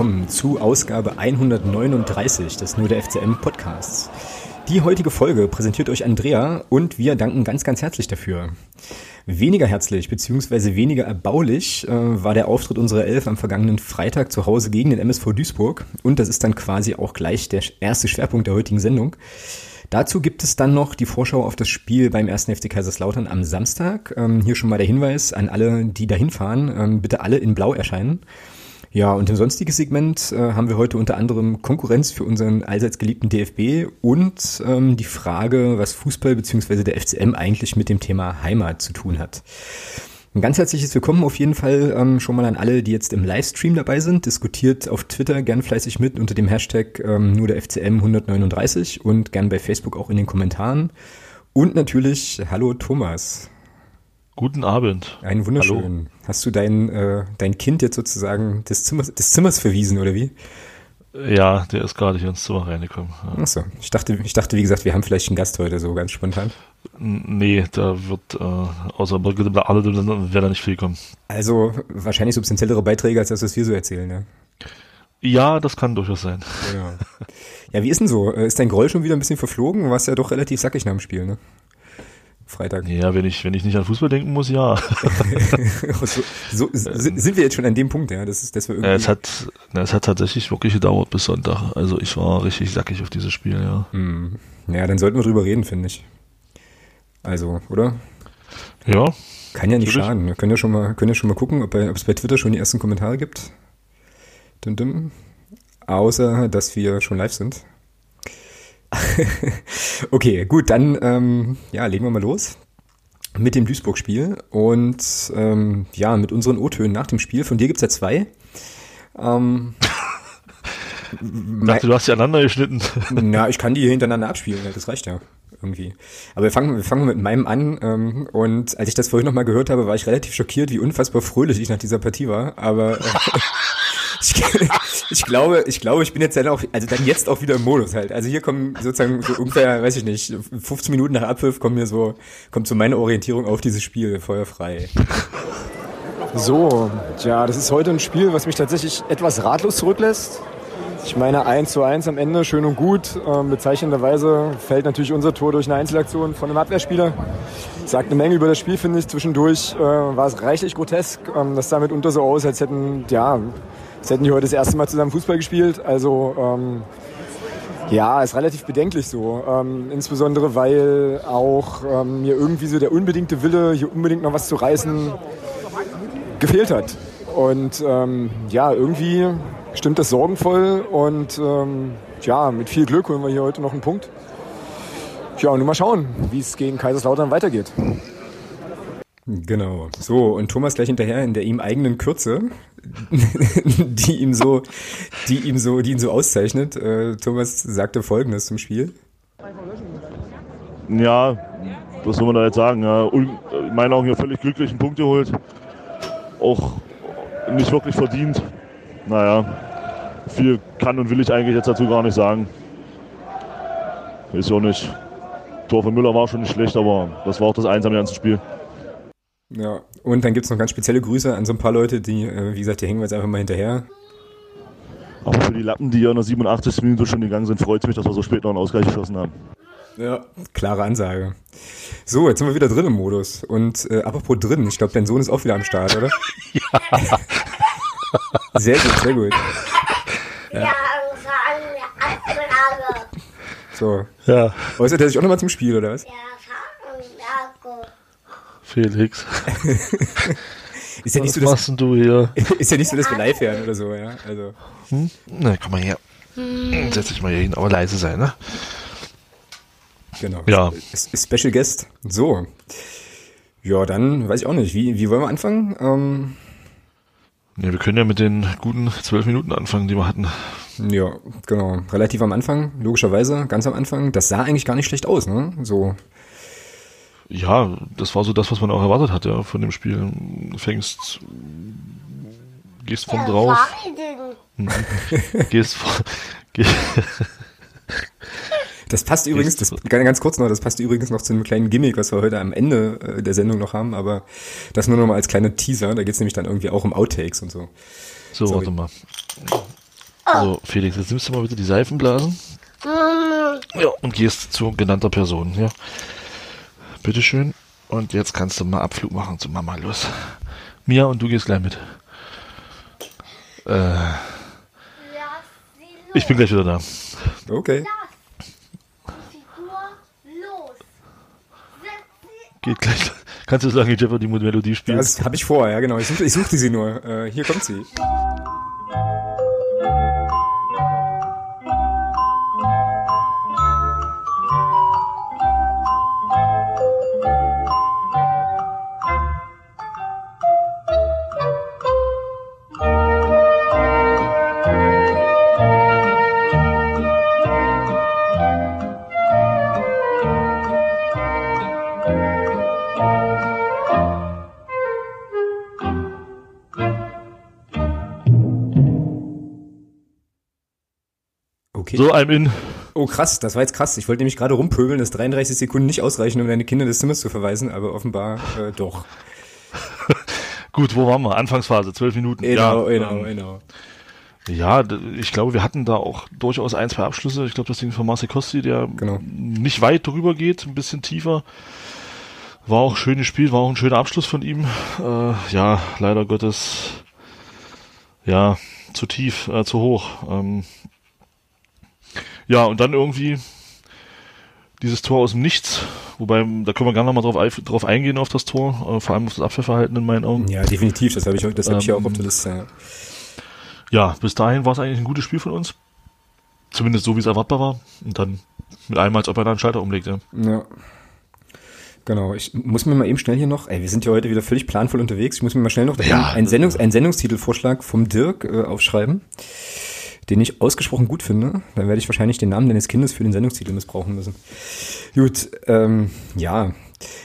Willkommen zu Ausgabe 139 des Nur der FCM Podcasts. Die heutige Folge präsentiert euch Andrea und wir danken ganz, ganz herzlich dafür. Weniger herzlich bzw. weniger erbaulich äh, war der Auftritt unserer Elf am vergangenen Freitag zu Hause gegen den MSV Duisburg und das ist dann quasi auch gleich der erste Schwerpunkt der heutigen Sendung. Dazu gibt es dann noch die Vorschau auf das Spiel beim 1. FC Kaiserslautern am Samstag. Ähm, hier schon mal der Hinweis an alle, die dahin fahren, ähm, bitte alle in Blau erscheinen. Ja, und im sonstigen Segment äh, haben wir heute unter anderem Konkurrenz für unseren allseits geliebten DFB und ähm, die Frage, was Fußball bzw. der FCM eigentlich mit dem Thema Heimat zu tun hat. Ein ganz herzliches Willkommen auf jeden Fall ähm, schon mal an alle, die jetzt im Livestream dabei sind. Diskutiert auf Twitter gern fleißig mit unter dem Hashtag ähm, nur der FCM 139 und gern bei Facebook auch in den Kommentaren. Und natürlich, hallo Thomas. Guten Abend. Einen wunderschönen. Hallo. Hast du dein, äh, dein Kind jetzt sozusagen des Zimmers, des Zimmers verwiesen oder wie? Ja, der ist gerade hier ins Zimmer reingekommen. Ja. Achso, ich dachte, ich dachte, wie gesagt, wir haben vielleicht einen Gast heute, so ganz spontan. Nee, da wird äh, außer alle wäre da nicht viel kommen. Also wahrscheinlich substanziellere Beiträge als das, was wir so erzählen, ne? Ja, das kann durchaus sein. Ja. ja, wie ist denn so? Ist dein Groll schon wieder ein bisschen verflogen? Du warst ja doch relativ sackig nach dem Spiel, ne? Freitag. Ja, wenn ich, wenn ich nicht an Fußball denken muss, ja. so, so, sind wir jetzt schon an dem Punkt, ja, das ist, dass wir irgendwie. es hat, es hat tatsächlich wirklich gedauert bis Sonntag. Also ich war richtig sackig auf dieses Spiel, ja. Hm. Ja, dann sollten wir drüber reden, finde ich. Also, oder? Ja. Kann ja nicht natürlich. schaden. Wir können ja schon mal, können ja schon mal gucken, ob es bei Twitter schon die ersten Kommentare gibt. Dum -dum. Außer, dass wir schon live sind. okay, gut, dann ähm, ja, legen wir mal los mit dem Duisburg-Spiel und ähm, ja, mit unseren O-Tönen nach dem Spiel. Von dir gibt's ja zwei. Ähm, ich dachte, du hast die aneinander geschnitten. Na, ich kann die hintereinander abspielen, das reicht ja irgendwie. Aber wir fangen, wir fangen mit meinem an. Ähm, und als ich das vorhin nochmal gehört habe, war ich relativ schockiert, wie unfassbar fröhlich ich nach dieser Partie war. Aber äh, ich, ich glaube, ich glaube, ich bin jetzt dann auch, also dann jetzt auch wieder im Modus halt. Also hier kommen sozusagen so ungefähr, weiß ich nicht, 15 Minuten nach Abpfiff kommen mir so, kommt so meine Orientierung auf dieses Spiel feuerfrei. So, ja, das ist heute ein Spiel, was mich tatsächlich etwas ratlos zurücklässt. Ich meine 1 zu 1 am Ende, schön und gut. Ähm, bezeichnenderweise fällt natürlich unser Tor durch eine Einzelaktion von einem Abwehrspieler. Sagt eine Menge über das Spiel, finde ich. Zwischendurch äh, war es reichlich grotesk. Ähm, das sah mitunter so aus, als hätten, ja, als hätten die heute das erste Mal zusammen Fußball gespielt. Also, ähm, ja, ist relativ bedenklich so. Ähm, insbesondere, weil auch ähm, mir irgendwie so der unbedingte Wille, hier unbedingt noch was zu reißen, gefehlt hat. Und ähm, ja, irgendwie stimmt das sorgenvoll und ähm, ja, mit viel Glück holen wir hier heute noch einen Punkt. Ja, und nur mal schauen, wie es gegen Kaiserslautern weitergeht. Genau. So, und Thomas gleich hinterher in der ihm eigenen Kürze, die ihm so, die ihm so, die ihn so auszeichnet. Äh, Thomas sagte folgendes zum Spiel. Ja, was soll man da jetzt sagen? Ja, in meinen Augen ja völlig glücklich einen Punkt geholt. Auch nicht wirklich verdient. Naja, viel kann und will ich eigentlich jetzt dazu gar nicht sagen. Ist ja auch nicht. Tor von Müller war schon nicht schlecht, aber das war auch das einsame ganze Spiel. Ja, und dann gibt es noch ganz spezielle Grüße an so ein paar Leute, die, äh, wie gesagt, die hängen wir jetzt einfach mal hinterher. Aber für die Lappen, die ja in der 87. Minute schon gegangen sind, freut es mich, dass wir so spät noch einen Ausgleich geschossen haben. Ja, klare Ansage. So, jetzt sind wir wieder drin im Modus. Und äh, apropos drin, ich glaube, dein Sohn ist auch wieder am Start, oder? ja. Sehr gut, sehr gut. Ja. So. Ja. Äußert er sich auch nochmal zum Spiel, oder was? Ja, Felix. ist ja nicht was so, dass, du hier? Ist ja nicht so, dass wir live hören oder so, ja. Also. Hm? Na, komm mal her. Hm. Setz dich mal hier hin, aber leise sein, ne? Genau. Ja. Special Guest. So. Ja, dann weiß ich auch nicht. Wie, wie wollen wir anfangen? Ähm, ja, wir können ja mit den guten zwölf Minuten anfangen, die wir hatten. Ja, genau. Relativ am Anfang, logischerweise, ganz am Anfang. Das sah eigentlich gar nicht schlecht aus, ne? So ja, das war so das, was man auch erwartet hat, ja, von dem Spiel. Du fängst, gehst von drauf. Mhm. gehst von, geh Das passt übrigens, das, ganz kurz noch, das passt übrigens noch zu einem kleinen Gimmick, was wir heute am Ende äh, der Sendung noch haben, aber das nur noch mal als kleiner Teaser, da geht es nämlich dann irgendwie auch um Outtakes und so. So, Sorry. warte mal. So, Felix, jetzt nimmst du mal bitte die Seifenblasen. Ja, und gehst zu genannter Person, ja. Bitteschön. Und jetzt kannst du mal Abflug machen zu Mama. Los. Mia, und du gehst gleich mit. Äh, ich bin gleich wieder da. Okay. Geht gleich. Kannst du so lange Jeopardy Melodie spielen? Das habe ich vor, ja genau. Ich, such, ich suchte sie nur. Äh, hier kommt sie. Okay. so, I'm in. Oh krass, das war jetzt krass. Ich wollte nämlich gerade rumpöbeln, dass 33 Sekunden nicht ausreichen, um deine Kinder des Zimmers zu verweisen, aber offenbar äh, doch. Gut, wo waren wir? Anfangsphase, zwölf Minuten. Genau, ja, genau, ähm, genau. Ja, ich glaube, wir hatten da auch durchaus ein, zwei Abschlüsse. Ich glaube, das Ding von Marcel Kosti, der Genau. nicht weit drüber geht, ein bisschen tiefer. War auch schön gespielt, war auch ein schöner Abschluss von ihm. Äh, ja, leider Gottes, ja, zu tief, äh, zu hoch. Ähm, ja, und dann irgendwie dieses Tor aus dem Nichts, wobei, da können wir gerne nochmal drauf, drauf eingehen auf das Tor, äh, vor allem auf das Abwehrverhalten in meinen Augen. Ja, definitiv. Das habe ich, das hab ich ja auch Ähm, auf der Liste. Ja. ja, bis dahin war es eigentlich ein gutes Spiel von uns. Zumindest so, wie es erwartbar war. Und dann mit einmal, als ob er da einen Schalter umlegt. Ja. Ja. Genau, ich muss mir mal eben schnell hier noch, ey, wir sind ja heute wieder völlig planvoll unterwegs, ich muss mir mal schnell noch Ja. einen, Sendungs-, einen Sendungstitelvorschlag vom Dirk äh, aufschreiben, den ich ausgesprochen gut finde. Dann werde ich wahrscheinlich den Namen deines Kindes für den Sendungstitel missbrauchen müssen. Gut, ähm, ja.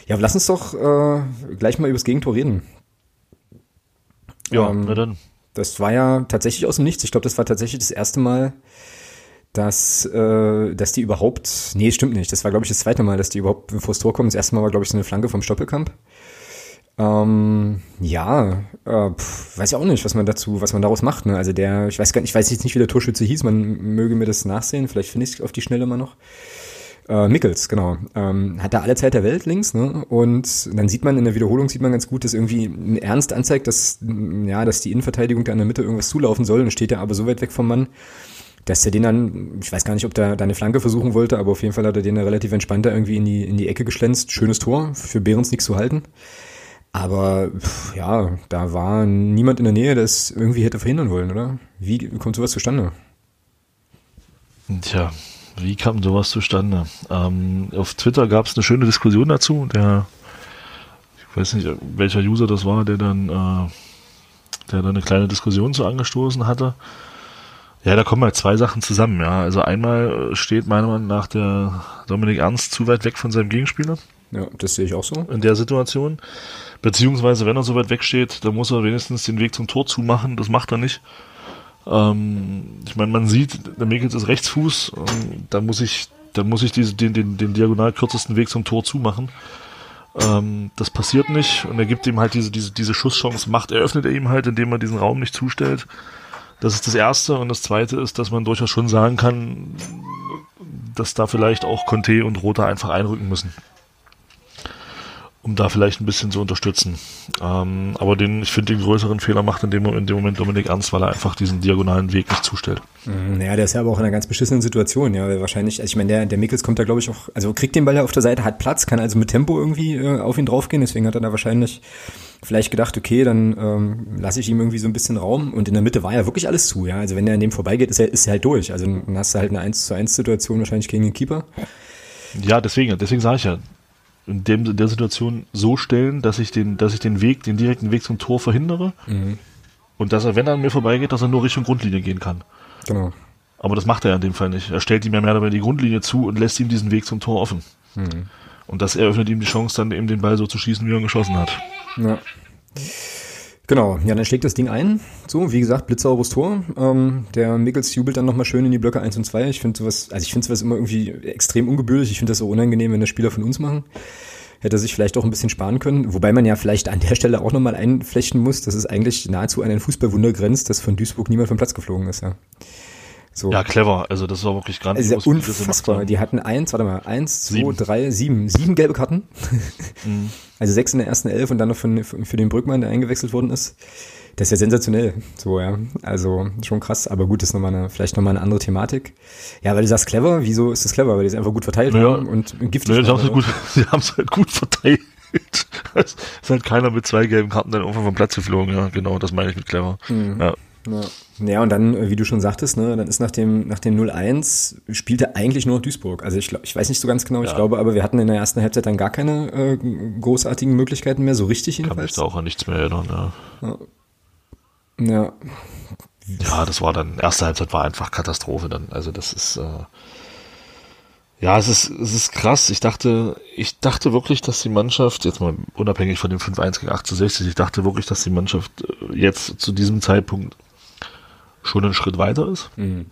Ja, lass uns doch äh, gleich mal übers Gegentor reden. Ja, Ähm, na dann. Das war ja tatsächlich aus dem Nichts. Ich glaube, das war tatsächlich das erste Mal, dass, äh, dass die überhaupt, nee, stimmt nicht. Das war, glaube ich, das zweite Mal, dass die überhaupt vors Tor kommen. Das erste Mal war, glaube ich, so eine Flanke vom Stoppelkamp. Ähm, ja, äh, pf, weiß ich auch nicht, was man dazu, was man daraus macht. Ne? Also der, ich weiß gar nicht, ich weiß jetzt nicht, wie der Torschütze hieß. Man möge mir das nachsehen. Vielleicht finde ich es auf die Schnelle mal noch. Äh, Mickels, genau. Ähm, hat da alle Zeit der Welt links, ne? Und dann sieht man in der Wiederholung sieht man ganz gut, dass irgendwie ein Ernst anzeigt, dass mm, ja, dass die Innenverteidigung da in der Mitte irgendwas zulaufen soll. Dann steht er aber so weit weg vom Mann, dass er den dann, ich weiß gar nicht, ob der da eine Flanke versuchen wollte, aber auf jeden Fall hat er den da relativ entspannt da irgendwie in die in die Ecke geschlänzt. Schönes Tor, für Behrens nichts zu halten. Aber pff, ja, da war niemand in der Nähe, der es irgendwie hätte verhindern wollen, oder? Wie kommt sowas zustande? Tja, wie kam sowas zustande? Ähm, auf Twitter gab es eine schöne Diskussion dazu. Der, ich weiß nicht, welcher User das war, der dann, äh, der dann eine kleine Diskussion zu angestoßen hatte. Ja, da kommen halt zwei Sachen zusammen. Ja, also einmal steht meiner Meinung nach der Dominik Ernst zu weit weg von seinem Gegenspieler Ja, das sehe ich auch so. in der Situation. Beziehungsweise, wenn er so weit wegsteht, dann muss er wenigstens den Weg zum Tor zumachen. Das macht er nicht. Ähm, ich meine, man sieht, der Mikkels ist Rechtsfuß. Ähm, da muss ich, da muss ich diese, den, den, den diagonal kürzesten Weg zum Tor zumachen. Ähm, das passiert nicht und er gibt ihm halt diese, diese, diese Schusschance, macht, eröffnet er ihm halt, indem er diesen Raum nicht zustellt. Das ist das Erste. Und das Zweite ist, dass man durchaus schon sagen kann, dass da vielleicht auch Conte und Rota einfach einrücken müssen um da vielleicht ein bisschen zu unterstützen. Ähm, aber den, ich finde, den größeren Fehler macht in dem, Moment- in dem Moment Dominik Ernst, weil er einfach diesen diagonalen Weg nicht zustellt. Naja, der ist ja aber auch in einer ganz beschissenen Situation, ja, weil wahrscheinlich, also ich meine, der, der Mickels kommt da, glaube ich, auch, also kriegt den Ball ja auf der Seite, hat Platz, kann also mit Tempo irgendwie äh, auf ihn draufgehen, deswegen hat er da wahrscheinlich vielleicht gedacht, okay, dann ähm, lasse ich ihm irgendwie so ein bisschen Raum und in der Mitte war ja wirklich alles zu, ja, also wenn er an dem vorbeigeht, ist er, ist er halt durch, also dann hast du halt eine 1 zu 1 Situation wahrscheinlich gegen den Keeper. Ja, deswegen, deswegen sage ich ja, in, dem, in der Situation so stellen, dass ich den, dass ich den Weg, den direkten Weg zum Tor verhindere und dass er, wenn er an mir vorbeigeht, dass er nur Richtung Grundlinie gehen kann. Genau. Aber das macht er ja in dem Fall nicht. Er stellt ihm ja mehr oder weniger die Grundlinie zu und lässt ihm diesen Weg zum Tor offen. Und das eröffnet ihm die Chance, dann eben den Ball so zu schießen, wie er ihn geschossen hat. Ja. Genau, ja, dann schlägt das Ding ein. So, wie gesagt, blitzsauberes Tor. Ähm, der Mickels jubelt dann nochmal schön in die Blöcke 1 und 2. Ich finde sowas, also ich finde sowas immer irgendwie extrem ungebührlich. Ich finde das so unangenehm, wenn das Spieler von uns machen. hätte sich vielleicht auch ein bisschen sparen können. Wobei man ja vielleicht an der Stelle auch nochmal einflechten muss, dass es eigentlich nahezu an ein Fußballwunder grenzt, dass von Duisburg niemand vom Platz geflogen ist. Ja. So. Ja, clever. Also das war wirklich grandios. Also unfassbar. Die hatten eins, warte mal, eins, zwei, sieben. drei, sieben, sieben gelbe Karten. Mhm. Also sechs in der ersten Elf und dann noch für, für den Brückmann, der eingewechselt worden ist. Das ist ja sensationell. So, ja. Also schon krass, aber gut, ist noch mal eine, vielleicht nochmal eine andere Thematik. Ja, weil du sagst clever, wieso ist das clever? Weil die es einfach gut verteilt naja, haben und giftig naja, haben sie, gut, sie haben es halt gut verteilt. es ist halt keiner mit zwei gelben Karten dann irgendwann vom Platz geflogen, ja, genau, das meine ich mit clever. Mhm. Ja. Ja. Ja, und dann, äh, wie du schon sagtest, ne, dann ist nach dem, nach dem 0-1 spielte eigentlich nur Duisburg. Also ich, glaube, ich weiß nicht so ganz genau, ja. ich glaube, aber wir hatten in der ersten Halbzeit dann gar keine äh, großartigen Möglichkeiten mehr, so richtig jedenfalls. Kann mich da auch an nichts mehr erinnern, ja. Ja. ja. Ja, das war dann, erste Halbzeit war einfach Katastrophe dann. Also das ist, äh, ja, es ist, es ist krass. Ich dachte, ich dachte wirklich, dass die Mannschaft, jetzt mal unabhängig von dem 5-1 gegen 8 zu 60, ich dachte wirklich, dass die Mannschaft äh, jetzt zu diesem Zeitpunkt schon einen Schritt weiter ist. Mhm.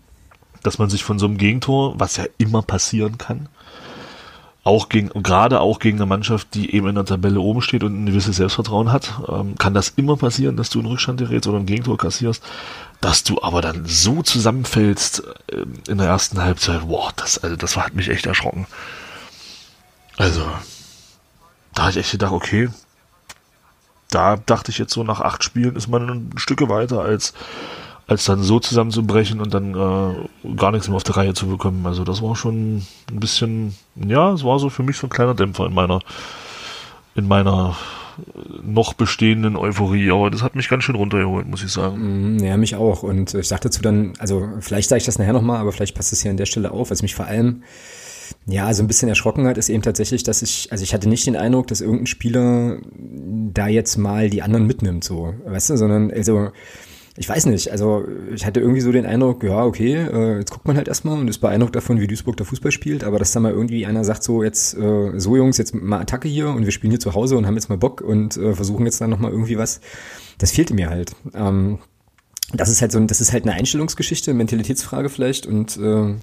Dass man sich von so einem Gegentor, was ja immer passieren kann, auch gegen, gerade auch gegen eine Mannschaft, die eben in der Tabelle oben steht und ein gewisses Selbstvertrauen hat, ähm, kann das immer passieren, dass du in Rückstand gerätst oder ein Gegentor kassierst, dass du aber dann so zusammenfällst äh, in der ersten Halbzeit, boah, das, also das hat mich echt erschrocken. Also, da habe ich echt gedacht, okay, da dachte ich jetzt so, nach acht Spielen ist man ein Stücke weiter als als dann so zusammenzubrechen und dann äh, gar nichts mehr auf die Reihe zu bekommen. Also das war schon ein bisschen, ja, es war so für mich so ein kleiner Dämpfer in meiner, in meiner noch bestehenden Euphorie, aber das hat mich ganz schön runtergeholt, muss ich sagen. Mm, ja, mich auch. Und ich dachte dazu dann, also vielleicht sage ich das nachher nochmal, aber vielleicht passt es hier an der Stelle auf, was mich vor allem ja, so ein bisschen erschrocken hat, ist eben tatsächlich, dass ich, also ich hatte nicht den Eindruck, dass irgendein Spieler da jetzt mal die anderen mitnimmt, so, weißt du, sondern, also, ich weiß nicht, also ich hatte irgendwie so den Eindruck, ja, okay, äh, jetzt guckt man halt erstmal und ist beeindruckt davon, wie Duisburg da Fußball spielt, aber dass da mal irgendwie einer sagt, so jetzt, äh, so Jungs, jetzt mal Attacke hier und wir spielen hier zu Hause und haben jetzt mal Bock und äh, versuchen jetzt dann nochmal irgendwie was, das fehlte mir halt. Ähm, das ist halt so, das ist halt eine Einstellungsgeschichte, Mentalitätsfrage vielleicht und äh,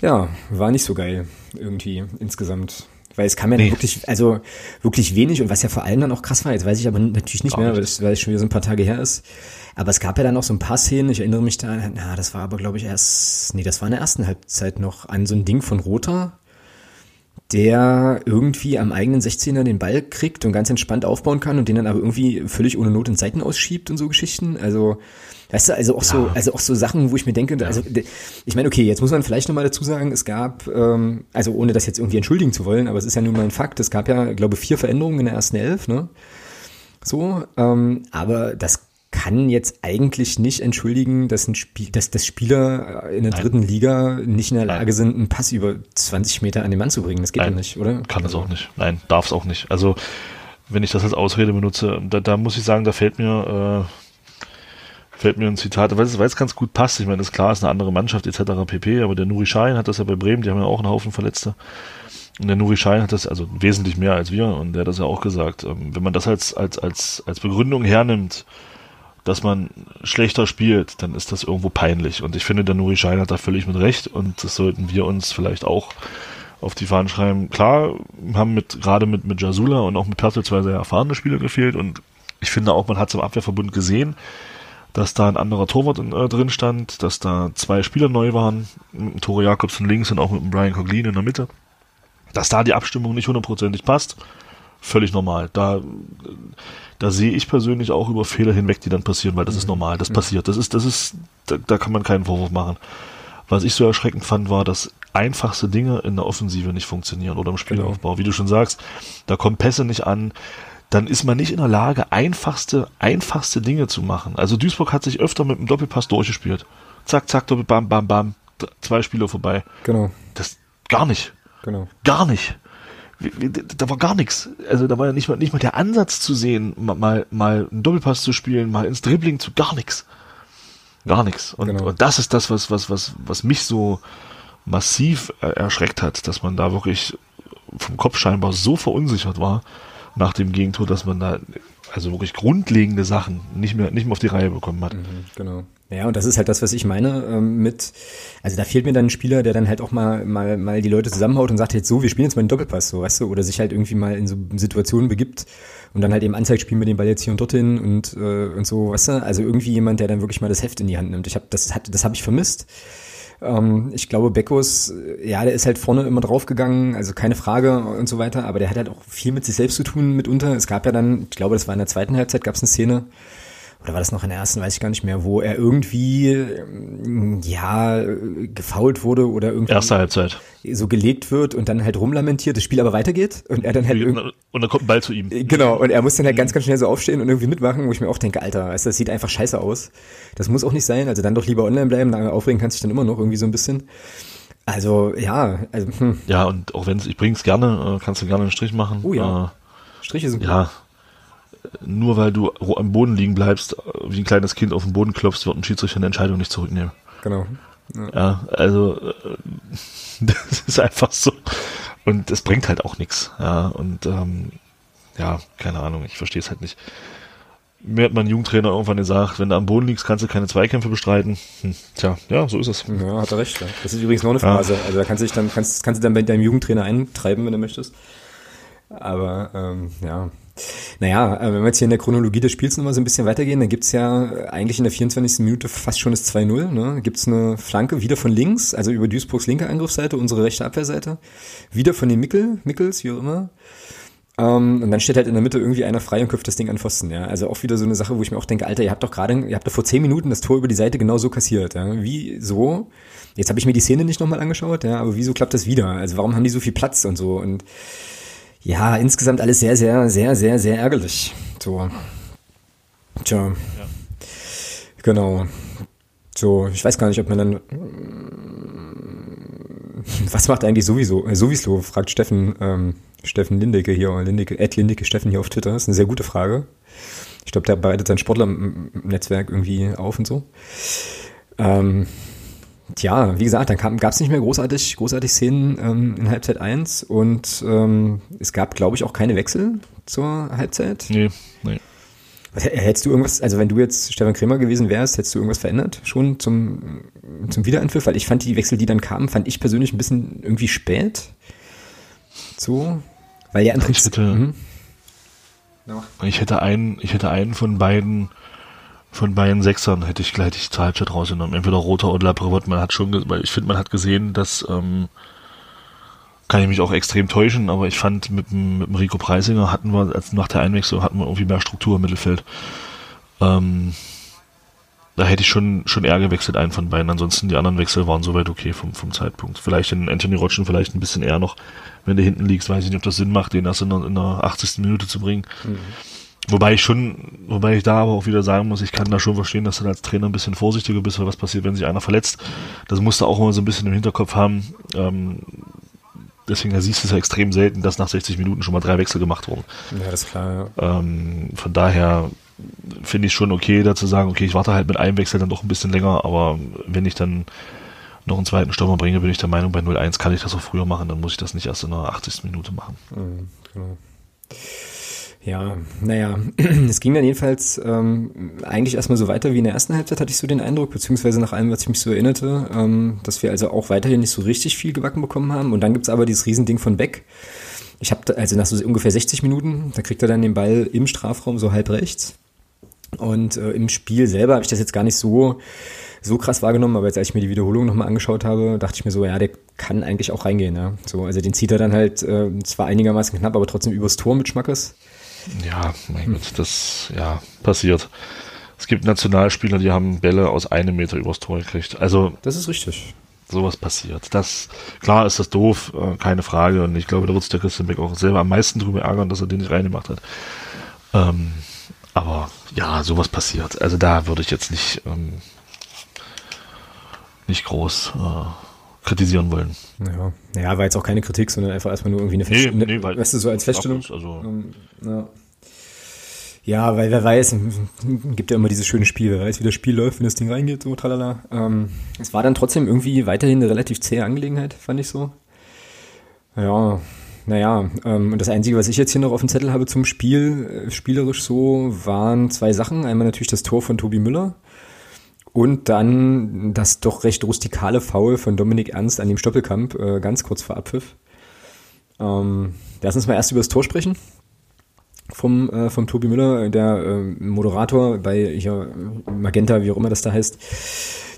ja, war nicht so geil irgendwie insgesamt. Weil es kam ja nee. dann wirklich, also wirklich wenig und was ja vor allem dann auch krass war, jetzt weiß ich aber natürlich nicht mehr, weil es, weil es schon wieder so ein paar Tage her ist. Aber es gab ja dann auch so ein paar Szenen, ich erinnere mich da, na, das war aber glaube ich erst, nee, das war in der ersten Halbzeit noch an so ein Ding von Roter, der irgendwie am eigenen 16er den Ball kriegt und ganz entspannt aufbauen kann und den dann aber irgendwie völlig ohne Not in Seiten ausschiebt und so Geschichten. Also Weißt du, also auch so, also auch so Sachen, wo ich mir denke, also ich meine, okay, jetzt muss man vielleicht nochmal dazu sagen, es gab, ähm, also ohne das jetzt irgendwie entschuldigen zu wollen, aber es ist ja nun mal ein Fakt, es gab ja, glaube vier Veränderungen in der ersten Elf, ne? So, ähm, aber das kann jetzt eigentlich nicht entschuldigen, dass ein Spiel, dass, dass Spieler in der Nein. dritten Liga nicht in der Lage Nein. sind, einen Pass über 20 Meter an den Mann zu bringen. Das geht ja nicht, oder? Kann es auch nicht. Nein, darf es auch nicht. Also wenn ich das als Ausrede benutze, da, da muss ich sagen, da fällt mir äh, fällt mir ein Zitat, weil es, weil es ganz gut passt. Ich meine, ist klar, ist eine andere Mannschaft etc. pp. Aber der Nuri Schein hat das ja bei Bremen, die haben ja auch einen Haufen Verletzte. Und der Nuri Schein hat das also wesentlich mehr als wir und der hat das ja auch gesagt. Ähm, wenn man das als, als, als, als Begründung hernimmt, dass man schlechter spielt, dann ist das irgendwo peinlich. Und ich finde, der Nuri Schein hat da völlig mit Recht und das sollten wir uns vielleicht auch auf die Fahnen schreiben. Klar, haben mit, gerade mit, mit Jasula und auch mit Pertl zwei sehr erfahrene Spieler gefehlt und ich finde auch, man hat es im Abwehrverbund gesehen, dass da ein anderer Torwart in, äh, drin stand, dass da zwei Spieler neu waren, mit dem Tore Jakobsen links und auch mit dem Brian Coglin in der Mitte. Dass da die Abstimmung nicht hundertprozentig passt, völlig normal. Da, da sehe ich persönlich auch über Fehler hinweg, die dann passieren, weil das mhm. ist normal, das mhm. passiert. Das ist, das ist, da, da kann man keinen Vorwurf machen. Was ich so erschreckend fand, war, dass einfachste Dinge in der Offensive nicht funktionieren oder im Spielaufbau. Genau. Wie du schon sagst, da kommen Pässe nicht an, dann ist man nicht in der Lage, einfachste, einfachste Dinge zu machen. Also Duisburg hat sich öfter mit einem Doppelpass durchgespielt. Zack, zack, Doppel, bam, bam, bam. Zwei Spieler vorbei. Genau. Das, gar nicht. Genau. Gar nicht. Da war gar nichts. Also da war ja nicht mal, nicht mal der Ansatz zu sehen, mal, mal einen Doppelpass zu spielen, mal ins Dribbling zu, gar nichts. Gar nichts. Und, genau. und das ist das, was, was, was, was mich so massiv erschreckt hat, dass man da wirklich vom Kopf scheinbar so verunsichert war, nach dem Gegentor, dass man da also wirklich grundlegende Sachen nicht mehr, nicht mehr auf die Reihe bekommen hat. Mhm, genau. Ja, und das ist halt das, was ich meine ähm, mit, also da fehlt mir dann ein Spieler, der dann halt auch mal, mal, mal die Leute zusammenhaut und sagt jetzt so, wir spielen jetzt mal einen Doppelpass, so, weißt du, oder sich halt irgendwie mal in so Situationen begibt und dann halt eben anzeigt, spielen wir den Ball jetzt hier und dorthin und, äh, und so, weißt du, also irgendwie jemand, der dann wirklich mal das Heft in die Hand nimmt. Ich habe das das habe ich vermisst. Ähm, ich glaube, Beckos, äh, ja, der ist halt vorne immer draufgegangen, also keine Frage und so weiter, aber der hat halt auch viel mit sich selbst zu tun mitunter. Es gab ja dann, ich glaube, das war in der zweiten Halbzeit, gab es eine Szene, oder war das noch in der ersten, weiß ich gar nicht mehr, wo er irgendwie, ähm, ja, gefault wurde oder irgendwie Erste Halbzeit. so gelegt wird und dann halt rumlamentiert, das Spiel aber weitergeht und er dann halt irgendwie, Und dann kommt ein Ball zu ihm. Genau, und er muss dann halt ganz, ganz schnell so aufstehen und irgendwie mitmachen, wo ich mir auch denke, Alter, weißt du, das sieht einfach scheiße aus. Das muss auch nicht sein, also dann doch lieber online bleiben, da aufregen kannst du dich dann immer noch irgendwie so ein bisschen. Also, ja, also, hm. Ja, und auch wenn es, ich bring's gerne, äh, kannst du gerne einen Strich machen. Oh ja. Äh, Striche sind ja, nur weil du am Boden liegen bleibst, äh, wie ein kleines Kind auf den Boden klopfst, wird ein Schiedsrichter eine Entscheidung nicht zurücknehmen. genau. Ja, also äh, das ist einfach so. Und es bringt halt auch nichts. Ja, und ähm, ja, keine Ahnung, ich verstehe es halt nicht. Mir hat mein Jugendtrainer irgendwann gesagt, wenn du am Boden liegst, kannst du keine Zweikämpfe bestreiten. Hm, tja, ja, so ist es. Ja, hat er recht. Ja. Das ist übrigens noch eine Phase. Also da kannst du dich dann, kannst, kannst du dann bei deinem Jugendtrainer eintreiben, wenn du möchtest. Aber ähm, ja. Naja, äh, wenn wir jetzt hier in der Chronologie des Spiels nochmal so ein bisschen weitergehen, dann gibt's ja eigentlich in der 24. Minute fast schon das 2-0. Ne? Gibt's eine Flanke wieder von links, also über Duisburgs linke Angriffsseite, unsere rechte Abwehrseite. Wieder von den Mickel, Mickels, wie auch immer. Ähm, und dann steht halt in der Mitte irgendwie einer frei und köpft das Ding an Pfosten, ja. Also auch wieder so eine Sache, wo ich mir auch denke, Alter, ihr habt doch gerade, ihr habt doch vor zehn Minuten das Tor über die Seite genau so kassiert, ja. Wie so? Jetzt habe ich mir die Szene nicht nochmal angeschaut, ja, aber wieso klappt das wieder? Also warum haben die so viel Platz und so? Und ja, insgesamt alles sehr, sehr, sehr, sehr, sehr ärgerlich. So. Tja. Genau. So, ich weiß gar nicht, ob man dann. Was macht eigentlich sowieso? Äh, sowieso, fragt Steffen, ähm, Steffen Lindecke hier, Lindecke, Ed Lindecke Steffen hier auf Twitter. Das ist eine sehr gute Frage. Ich glaube, der bereitet sein Sportler im im Netzwerk irgendwie auf und so. Ähm, Tja, wie gesagt, dann gab es nicht mehr großartig, großartig Szenen ähm, in Halbzeit 1 und ähm, es gab, glaube ich, auch keine Wechsel zur Halbzeit. Nee, nee. Was, hättest du irgendwas, also wenn du jetzt Stefan Krämer gewesen wärst, hättest du irgendwas verändert schon zum, zum Wiederanpfiff? Weil ich fand die Wechsel, die dann kamen, fand ich persönlich ein bisschen irgendwie spät. So, weil ja im Ich Prinzip... hätte- Mhm. Ich hätte einen, ich hätte einen von beiden, von beiden Sechsern hätte ich gleich zur Halbzeit rausgenommen. Entweder Roter oder Laprevot. Man hat schon, weil ich finde, man hat gesehen, dass, ähm, kann ich mich auch extrem täuschen, aber ich fand, mit mit dem Rico Preisinger hatten wir, als nach der Einwechslung hatten wir irgendwie mehr Struktur im Mittelfeld. Ähm, da hätte ich schon, schon eher gewechselt, einen von beiden. Ansonsten die anderen Wechsel waren soweit okay vom, vom Zeitpunkt. Vielleicht den Anthony Rotschen vielleicht ein bisschen eher noch, wenn du hinten liegst, weiß ich nicht, ob das Sinn macht, den erst in in der 80. Minute zu bringen. Wobei ich schon, wobei ich da aber auch wieder sagen muss, ich kann da schon verstehen, dass du als Trainer ein bisschen vorsichtiger bist, weil was passiert, wenn sich einer verletzt. Das musst du auch immer so ein bisschen im Hinterkopf haben. Ähm, deswegen da siehst du es ja extrem selten, dass nach 60 Minuten schon mal drei Wechsel gemacht wurden. Ja, das ist klar, ja. Ähm, von daher finde ich schon okay, da zu sagen, okay, ich warte halt mit einem Wechsel dann doch ein bisschen länger, aber wenn ich dann noch einen zweiten Stürmer bringe, bin ich der Meinung, bei 0-1 kann ich das auch früher machen, dann muss ich das nicht erst in der 80. Minute machen. Mhm, genau. Ja, naja, es ging dann jedenfalls ähm, eigentlich erstmal so weiter wie in der ersten Halbzeit, hatte ich so den Eindruck, beziehungsweise nach allem, was ich mich so erinnerte, ähm, dass wir also auch weiterhin nicht so richtig viel gebacken bekommen haben. Und dann gibt's aber dieses Riesending von Beck. Ich habe also nach so ungefähr 60 Minuten, da kriegt er dann den Ball im Strafraum so halb rechts. Und äh, im Spiel selber habe ich das jetzt gar nicht so so krass wahrgenommen, aber jetzt als ich mir die Wiederholung nochmal angeschaut habe, dachte ich mir so, ja, der kann eigentlich auch reingehen. Ja. So, also den zieht er dann halt äh, zwar einigermaßen knapp, aber trotzdem übers Tor mit Schmackes. Ja, mein Gott, das, ja, passiert. Es gibt Nationalspieler, die haben Bälle aus einem Meter übers Tor gekriegt. Also, Das ist richtig. sowas passiert. Das, klar ist das doof, äh, keine Frage. Und ich glaube, da wird sich der Christian Beck auch selber am meisten drüber ärgern, dass er den nicht reingemacht hat. Ähm, aber ja, sowas passiert. Also da würde ich jetzt nicht, ähm, nicht groß äh, kritisieren wollen. Ja. Naja, war jetzt auch keine Kritik, sondern einfach erstmal nur irgendwie eine Nee, Feststellung. nee, weil- weißt du, so als Feststellung. Also, Ähm, ja. ja, weil wer weiß, gibt ja immer dieses schöne Spiel, wer weiß, wie das Spiel läuft, wenn das Ding reingeht, so tralala. Ähm, es war dann trotzdem irgendwie weiterhin eine relativ zähe Angelegenheit, fand ich so. Ja, naja, ähm, und das Einzige, was ich jetzt hier noch auf dem Zettel habe zum Spiel, äh, spielerisch so, waren zwei Sachen. Einmal natürlich das Tor von Tobi Müller Und dann das doch recht rustikale Foul von Dominik Ernst an dem Stoppelkamp, äh, ganz kurz vor Abpfiff. Ähm, lass uns mal erst über das Tor sprechen. Vom, äh, vom Tobi Müller, der äh, Moderator bei hier, Magenta, wie auch immer das da heißt.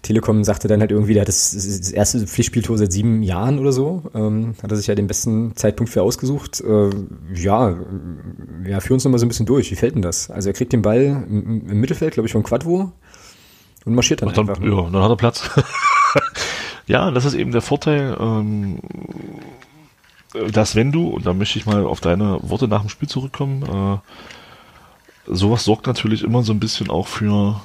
Telekom sagte dann halt irgendwie, der hat das, das erste Pflichtspieltor seit sieben Jahren oder so. Ähm, hat er sich ja den besten Zeitpunkt für ausgesucht. Äh, ja, ja, führ uns noch mal so ein bisschen durch. Wie fällt denn das? Also er kriegt den Ball im, im Mittelfeld, glaube ich, von Quadvo und marschiert dann, Und dann, einfach. ja, dann hat er Platz. ja, das ist eben der Vorteil, ähm, dass wenn du, und da möchte ich mal auf deine Worte nach dem Spiel zurückkommen, äh, sowas sorgt natürlich immer so ein bisschen auch für,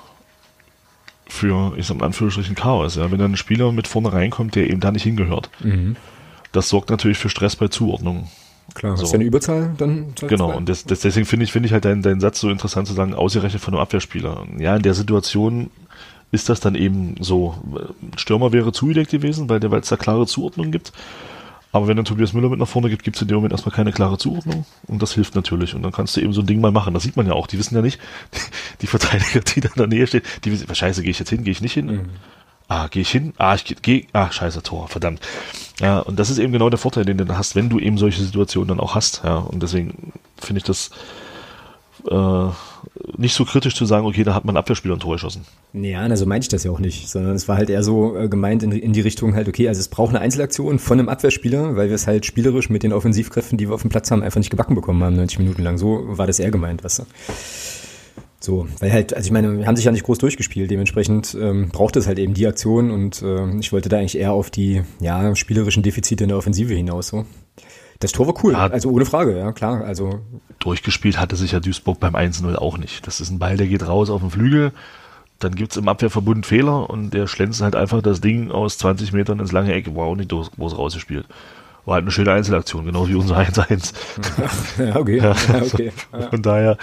für, ich sag mal in Anführungsstrichen Chaos, ja. Wenn dann ein Spieler mit vorne reinkommt, der eben da nicht hingehört. Mhm. Das sorgt natürlich für Stress bei Zuordnung. Klar, So. du eine Überzahl dann? Genau, und das, das, deswegen finde ich, finde ich halt deinen, deinen Satz so interessant zu sagen, ausgerechnet von einem Abwehrspieler. Ja, in der Situation ist das dann eben so. Stürmer wäre zugedeckt gewesen, weil der, weil es da klare Zuordnung gibt. Aber wenn dann Tobias Müller mit nach vorne gibt, gibt es in dem Moment erstmal keine klare Zuordnung. Und das hilft natürlich. Und dann kannst du eben so ein Ding mal machen. Das sieht man ja auch. Die wissen ja nicht, die, die Verteidiger, die da in der Nähe stehen, die wissen, scheiße, gehe ich jetzt hin, gehe ich nicht hin? Ah, gehe ich hin? Ah, ich gehe, ah, scheiße, Tor, verdammt. Ja, und das ist eben genau der Vorteil, den du dann hast, wenn du eben solche Situationen dann auch hast. Ja, und deswegen finde ich das äh, nicht so kritisch zu sagen, okay, da hat man Abwehrspieler ein Tor geschossen. Ja, na, so meinte ich das ja auch nicht, sondern es war halt eher so äh, gemeint in, in die Richtung halt, okay, also es braucht eine Einzelaktion von einem Abwehrspieler, weil wir es halt spielerisch mit den Offensivkräften, die wir auf dem Platz haben, einfach nicht gebacken bekommen haben, 90 Minuten lang. So war das eher gemeint, weißt du. So, weil halt, also ich meine, wir haben sich ja nicht groß durchgespielt, dementsprechend ähm, braucht es halt eben die Aktion und äh, ich wollte da eigentlich eher auf die, ja, spielerischen Defizite in der Offensive hinaus, so. Das Tor war cool, Ja. also ohne Frage, ja, klar, also Durchgespielt hatte sich ja Duisburg beim 1-0 auch nicht. Das ist ein Ball, der geht raus auf den Flügel. Dann gibt's im Abwehrverbund Fehler und der schlänzt halt einfach das Ding aus 20 Metern ins lange Eck. War auch nicht groß rausgespielt. War halt eine schöne Einzelaktion, genau wie unser 1-1. ja, okay, ja, okay. Ja. Von daher,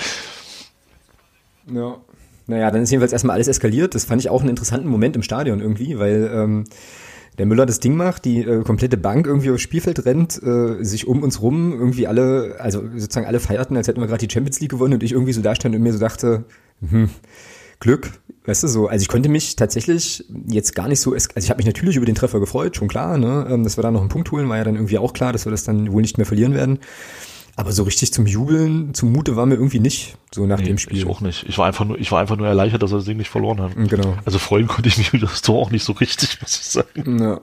Ja. Naja, dann ist jedenfalls erstmal alles eskaliert. Das fand ich auch einen interessanten Moment im Stadion irgendwie, weil ähm, der Müller das Ding macht, die äh, komplette Bank irgendwie aufs Spielfeld rennt, äh, sich um uns rum irgendwie alle, also sozusagen alle feierten, als hätten wir gerade die Champions League gewonnen und ich irgendwie so da stand und mir so dachte, hm, Glück, weißt du so. Also ich konnte mich tatsächlich jetzt gar nicht so, also ich habe mich natürlich über den Treffer gefreut, schon klar, ne, ähm, dass wir da noch einen Punkt holen, war ja dann irgendwie auch klar, dass wir das dann wohl nicht mehr verlieren werden. Aber so richtig zum Jubeln, zumute war mir irgendwie nicht, so nach nee, dem Spiel. ich auch nicht. Ich war einfach nur, ich war einfach nur erleichtert, dass wir das Ding nicht verloren haben. Genau. Also freuen konnte ich mich über das Tor auch nicht so richtig, muss ich sagen. Ja.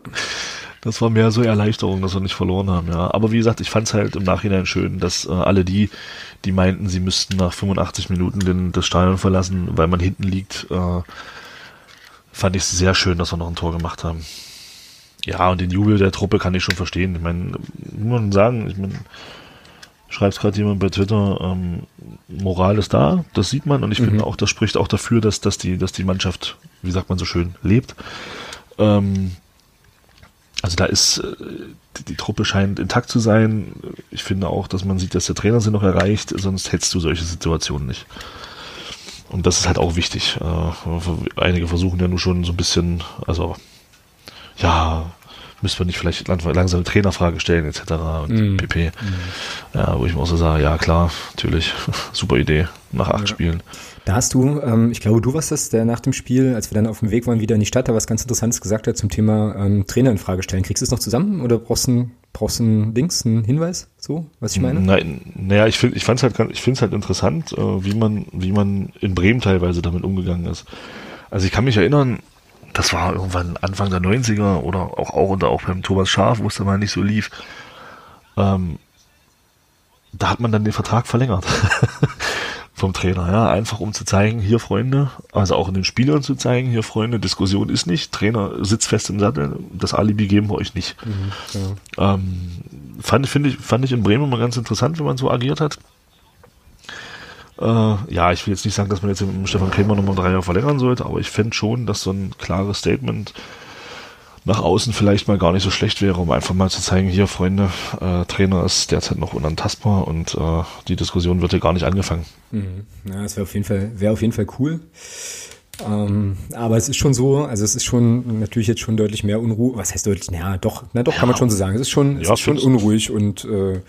Das war mehr so Erleichterung, dass wir nicht verloren haben, ja. Aber wie gesagt, ich fand es halt im Nachhinein schön, dass äh, alle die, die meinten, sie müssten nach 85 Minuten den, das Stadion verlassen, weil man hinten liegt, äh, fand ich es sehr schön, dass wir noch ein Tor gemacht haben. Ja, und den Jubel der Truppe kann ich schon verstehen. Ich meine, muss man sagen, ich meine, schreibt gerade jemand bei Twitter, ähm, Moral ist da, das sieht man und ich finde auch, das spricht auch dafür, dass, dass, die, dass die Mannschaft, wie sagt man so schön, lebt. Ähm, also da ist, äh, die, die Truppe scheint intakt zu sein. Ich finde auch, dass man sieht, dass der Trainer sie noch erreicht, sonst hättest du solche Situationen nicht. Und das ist halt auch wichtig. Äh, einige versuchen ja nur schon so ein bisschen, also ja, müssen wir nicht vielleicht lang- langsam eine Trainerfrage stellen, etc. und pp. Ja, wo ich mir auch so sage, ja klar, natürlich, super Idee, nach acht Spielen. Da hast du, ähm, ich glaube, du warst das, der nach dem Spiel, als wir dann auf dem Weg waren, wieder in die Stadt, da was ganz Interessantes gesagt hat zum Thema ähm, Trainer in Frage stellen. Kriegst du es noch zusammen oder brauchst du ein, brauchst du ein Dings, einen Hinweis, so, was ich meine? Nein, naja, ich finde, ich fand's halt, ich halt interessant, äh, wie man, wie man in Bremen teilweise damit umgegangen ist. Also ich kann mich erinnern, das war irgendwann Anfang der 90er oder auch, auch oder auch beim Thomas Schaf, wo es dann mal nicht so lief. Ähm, da hat man dann den Vertrag verlängert vom Trainer, ja, einfach um zu zeigen, hier Freunde, also auch in den Spielern zu zeigen, hier Freunde, Diskussion ist nicht, Trainer sitzt fest im Sattel, das Alibi geben wir euch nicht. Ähm, fand, ich, fand ich in Bremen mal ganz interessant, wenn man so agiert hat. Äh, ja, ich will jetzt nicht sagen, dass man jetzt mit dem Stefan Krämer nochmal drei Jahre verlängern sollte, aber ich fände schon, dass so ein klares Statement nach außen vielleicht mal gar nicht so schlecht wäre, um einfach mal zu zeigen, hier Freunde, äh, Trainer ist derzeit noch unantastbar und äh, die Diskussion wird hier gar nicht angefangen. Mhm. Ja, das wäre auf jeden Fall, wäre auf jeden Fall cool. Ähm, aber es ist schon so, also es ist schon natürlich jetzt schon deutlich mehr Unruhe. Was heißt deutlich? Ja, doch, na doch, kann man schon so sagen. Es ist schon, es Ja, ist schon unruhig und äh,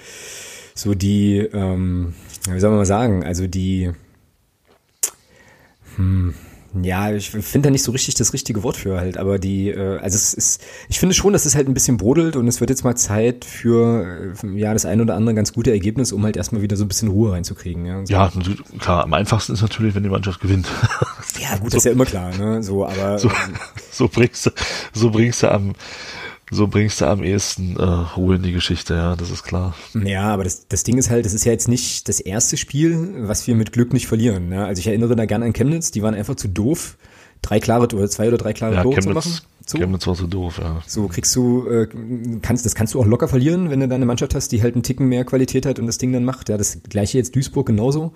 so die, ähm, ja, wie soll man mal sagen, also die, hm, Ja, ich finde da nicht so richtig das richtige Wort für halt, aber die, äh, also es ist, ich finde schon, dass es halt ein bisschen brodelt und es wird jetzt mal Zeit für, äh, ja, das ein oder andere ganz gute Ergebnis, um halt erstmal wieder so ein bisschen Ruhe reinzukriegen. Ja, so. Ja, klar, am einfachsten ist natürlich, wenn die Mannschaft gewinnt. ja gut, das ist ja immer klar, ne, so, aber. So, so bringst du, so bringst du am, so bringst du am ehesten äh, Ruhe in die Geschichte, ja, das ist klar. Ja, aber das, das Ding ist halt, das ist ja jetzt nicht das erste Spiel, was wir mit Glück nicht verlieren. Ne? Also ich erinnere da gerne an Chemnitz, die waren einfach zu doof, drei klare oder zwei oder drei klare Ja, Tore zu machen. So, Chemnitz war so doof, ja. so kriegst du, äh, kannst, das kannst du auch locker verlieren, wenn du da eine Mannschaft hast, die halt einen Ticken mehr Qualität hat und das Ding dann macht. Ja, das gleiche jetzt Duisburg genauso.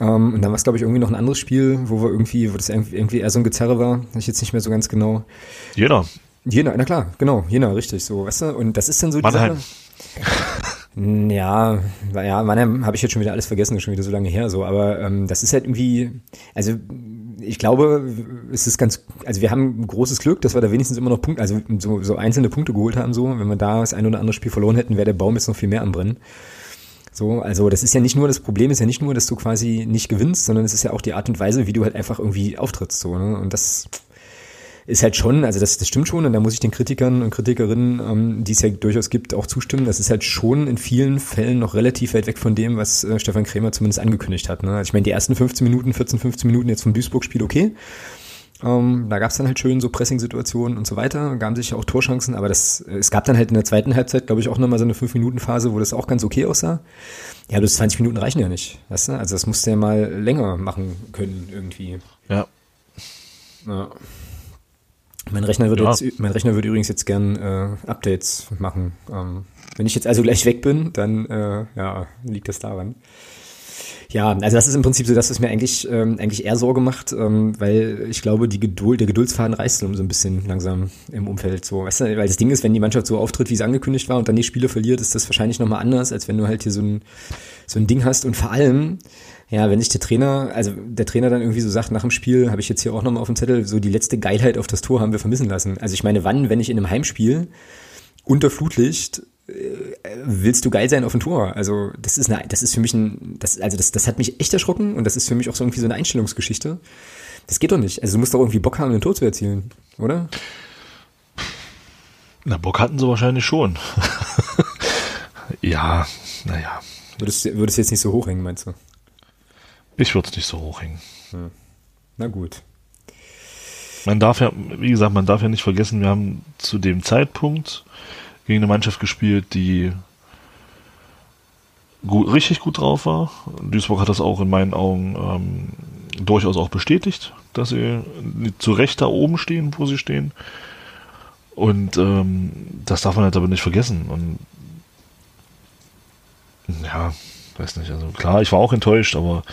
Ähm, und dann war es, glaube ich, irgendwie noch ein anderes Spiel, wo wir irgendwie, wo das irgendwie eher so ein Gezerre war, ich jetzt nicht mehr so ganz genau. Jeder. Jena, na klar, genau, Jena, richtig, so, weißt du? Und das ist dann so die Mannheim. Sache. Ja, ja, Mannheim habe ich jetzt schon wieder alles vergessen, schon wieder so lange her, so, aber ähm, das ist halt irgendwie, also ich glaube, es ist ganz, also wir haben großes Glück, dass wir da wenigstens immer noch Punkte, also so, so einzelne Punkte geholt haben, so, wenn wir da das ein oder andere Spiel verloren hätten, wäre der Baum jetzt noch viel mehr am Brennen. So, also das ist ja nicht nur das Problem, ist ja nicht nur, dass du quasi nicht gewinnst, sondern es ist ja auch die Art und Weise, wie du halt einfach irgendwie auftrittst, so, ne? Und das ist halt schon, also das, das stimmt schon, und da muss ich den Kritikern und Kritikerinnen, ähm, die es ja durchaus gibt, auch zustimmen. Das ist halt schon in vielen Fällen noch relativ weit weg von dem, was äh, Stefan Krämer zumindest angekündigt hat. Ne? Also ich meine, die ersten 15 Minuten, 14, 15 Minuten jetzt vom Duisburg-Spiel okay. Ähm, da gab es dann halt schön so Pressing-Situationen und so weiter, gaben sich ja auch Torschancen, aber das, äh, es gab dann halt in der zweiten Halbzeit, glaube ich, auch nochmal so eine 5-Minuten-Phase, wo das auch ganz okay aussah. Ja, das 20 Minuten reichen ja nicht, weißt du? Also das musst du ja mal länger machen können irgendwie. Ja. Ja. Mein Rechner würde Ja. jetzt, mein Rechner würde übrigens jetzt gern äh, Updates machen. Ähm, wenn ich jetzt also gleich weg bin, dann äh, ja, liegt das daran. Ja, also das ist im Prinzip so das, was mir eigentlich ähm, eigentlich eher Sorge macht, ähm, weil ich glaube, die Geduld, der Geduldsfaden reißt so ein bisschen langsam im Umfeld so, weißt du, weil das Ding ist, wenn die Mannschaft so auftritt, wie es angekündigt war und dann die Spiele verliert, ist das wahrscheinlich nochmal anders, als wenn du halt hier so ein so ein Ding hast und vor allem ja, wenn sich der Trainer, also der Trainer dann irgendwie so sagt, nach dem Spiel, habe ich jetzt hier auch nochmal auf dem Zettel, so die letzte Geilheit auf das Tor haben wir vermissen lassen. Also ich meine, wann, wenn ich in einem Heimspiel unter Flutlicht äh, willst du geil sein auf dem Tor? Also das ist eine, das ist für mich ein, das, also das, das hat mich echt erschrocken und das ist für mich auch so irgendwie so eine Einstellungsgeschichte. Das geht doch nicht. Also du musst doch irgendwie Bock haben, ein Tor zu erzielen, oder? Na, Bock hatten sie wahrscheinlich schon. ja, naja. Würdest, würdest jetzt nicht so hochhängen, meinst du? Ich würde es nicht so hochhängen. Na gut. Man darf ja, wie gesagt, man darf ja nicht vergessen, wir haben zu dem Zeitpunkt gegen eine Mannschaft gespielt, die gut, richtig gut drauf war. Duisburg hat das auch in meinen Augen ähm, durchaus auch bestätigt, dass sie zu Recht da oben stehen, wo sie stehen. Und ähm, das darf man halt aber nicht vergessen. Und ja, weiß nicht. Also klar, ich war auch enttäuscht, aber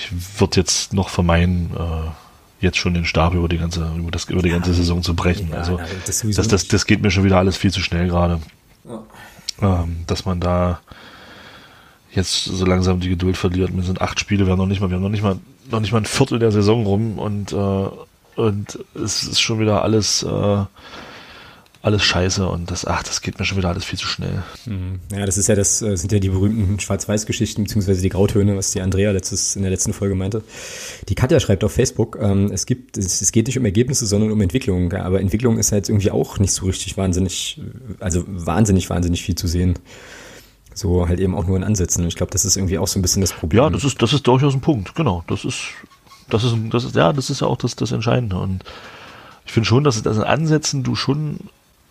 ich würde jetzt noch vermeiden, äh, jetzt schon den Stab über die ganze, über das, über die ganze Saison zu brechen. Ja, also das das, das, das geht mir schon wieder alles viel zu schnell gerade. Ja. Ähm, dass man da jetzt so langsam die Geduld verliert. Wir sind acht Spiele, wir haben noch nicht mal, wir haben noch nicht mal, noch nicht mal ein Viertel der Saison rum und, äh, und es ist schon wieder alles, äh, alles scheiße und das, ach, das geht mir schon wieder alles viel zu schnell. Mhm. Ja, das ist ja das, äh, sind ja die berühmten Schwarz-Weiß-Geschichten, beziehungsweise die Grautöne, was die Andrea letztes, in der letzten Folge meinte. Die Katja schreibt auf Facebook, ähm, es gibt, es, es geht nicht um Ergebnisse, sondern um Entwicklung. Ja, aber Entwicklung ist halt irgendwie auch nicht so richtig wahnsinnig, also wahnsinnig, wahnsinnig viel zu sehen. So halt eben auch nur in Ansätzen. Und ich glaube, das ist irgendwie auch so ein bisschen das Problem. Ja, das ist, das ist durchaus ein Punkt, genau. Das ist, das ist, das ist, ja, das ist ja auch das, das Entscheidende. Und ich finde schon, dass, dass in Ansätzen du schon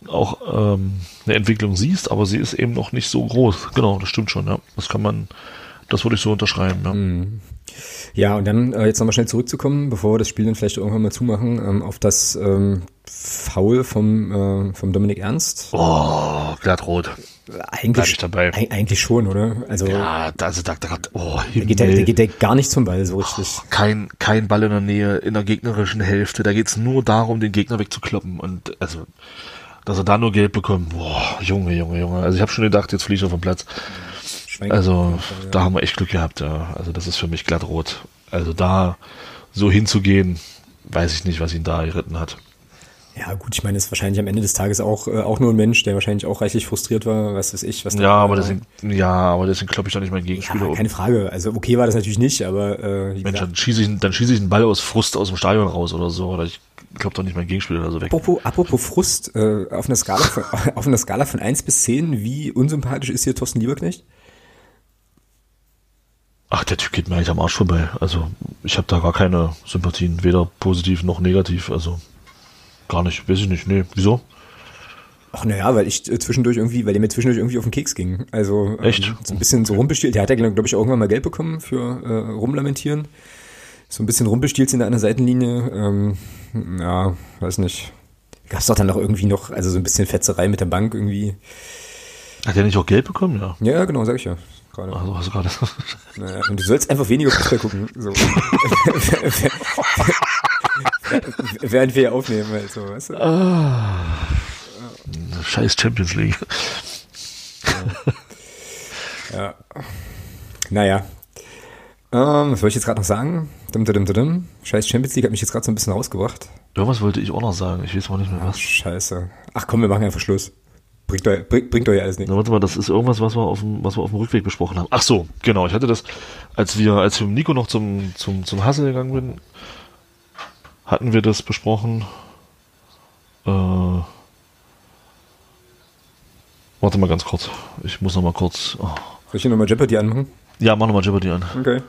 auch ähm, eine Entwicklung siehst, aber sie ist eben noch nicht so groß. Genau, das stimmt schon, ja. Das kann man, das würde ich so unterschreiben, ja. Mhm. Ja, und dann äh, jetzt nochmal schnell zurückzukommen, bevor wir das Spiel dann vielleicht irgendwann mal zumachen, ähm, auf das ähm, Foul vom, äh, vom Dominik Ernst. Oh, glattrot. Eigentlich, dabei. Eig- eigentlich schon, oder? Also Ja, da, also da, da, oh, da geht, der, der geht der gar nicht zum Ball so richtig. kein, kein Ball in der Nähe, in der gegnerischen Hälfte. Da geht's nur darum, den Gegner wegzukloppen. Und also, dass er da nur Geld bekommt, boah, Junge, Junge, Junge. Also ich habe schon gedacht, jetzt fliege ich auf den Platz. Schwein- Also, da haben wir echt Glück gehabt, ja. Also das ist für mich glatt rot. Also da so hinzugehen, weiß ich nicht, was ihn da geritten hat. Ja, gut, ich meine, ist wahrscheinlich am Ende des Tages auch, äh, auch nur ein Mensch, der wahrscheinlich auch reichlich frustriert war, was weiß ich, was Ja, aber deswegen, ja, aber deswegen glaube ich doch nicht mein Gegenspieler. ja, keine Frage. Also okay war das natürlich nicht, aber äh, Mensch, gesagt, dann schieße ich, dann schieße ich einen Ball aus Frust aus dem Stadion raus oder so. Oder ich glaube doch nicht mein Gegenspieler da so weg. apropos, apropos Frust, äh, auf einer Skala von, auf einer Skala von 1 bis 10, wie unsympathisch ist hier Thorsten Lieberknecht? Ach, der Typ geht mir eigentlich am Arsch vorbei. Also ich habe da gar keine Sympathien, weder positiv noch negativ. Also gar nicht, weiß ich nicht. Nee, wieso? Ach naja, weil ich äh, zwischendurch irgendwie, weil der mir zwischendurch irgendwie auf den Keks ging. Also ähm, Echt? so ein bisschen so rumpestielt. Der hat ja, glaube ich, auch irgendwann mal Geld bekommen für äh, Rumlamentieren. So ein bisschen rumpestielt in der anderen Seitenlinie. Ähm, ja, weiß nicht. Gab's doch dann noch irgendwie noch, also so ein bisschen Fetzerei mit der Bank irgendwie. Hat der nicht auch Geld bekommen? Ja. Ja, genau, sag ich ja. Gerade. Also du gerade. Naja, und du sollst einfach weniger Fußball gucken. So. Während wir aufnehmen, halt so, weißt du? Scheiß Champions League. Ja. Naja. Ähm, was soll ich jetzt gerade noch sagen? Dum, dum, dum. Scheiß Champions League hat mich jetzt gerade so ein bisschen rausgebracht. Irgendwas wollte ich auch noch sagen. Ich weiß mal nicht mehr Ach, was. scheiße. Ach komm, wir machen einfach Schluss. Bringt euch, bringt, bringt euch alles nichts. Na, warte mal, das ist irgendwas, was wir auf dem, was wir auf dem Rückweg besprochen haben. Ach so, genau. Ich hatte das, als wir, als wir mit Nico noch zum, zum, zum Hassel gegangen bin, hatten wir das besprochen. Äh, warte mal ganz kurz. Ich muss noch mal kurz. Oh. Soll ich hier nochmal Jeopardy anmachen? Ja, mach noch mal Jeopardy an. Okay.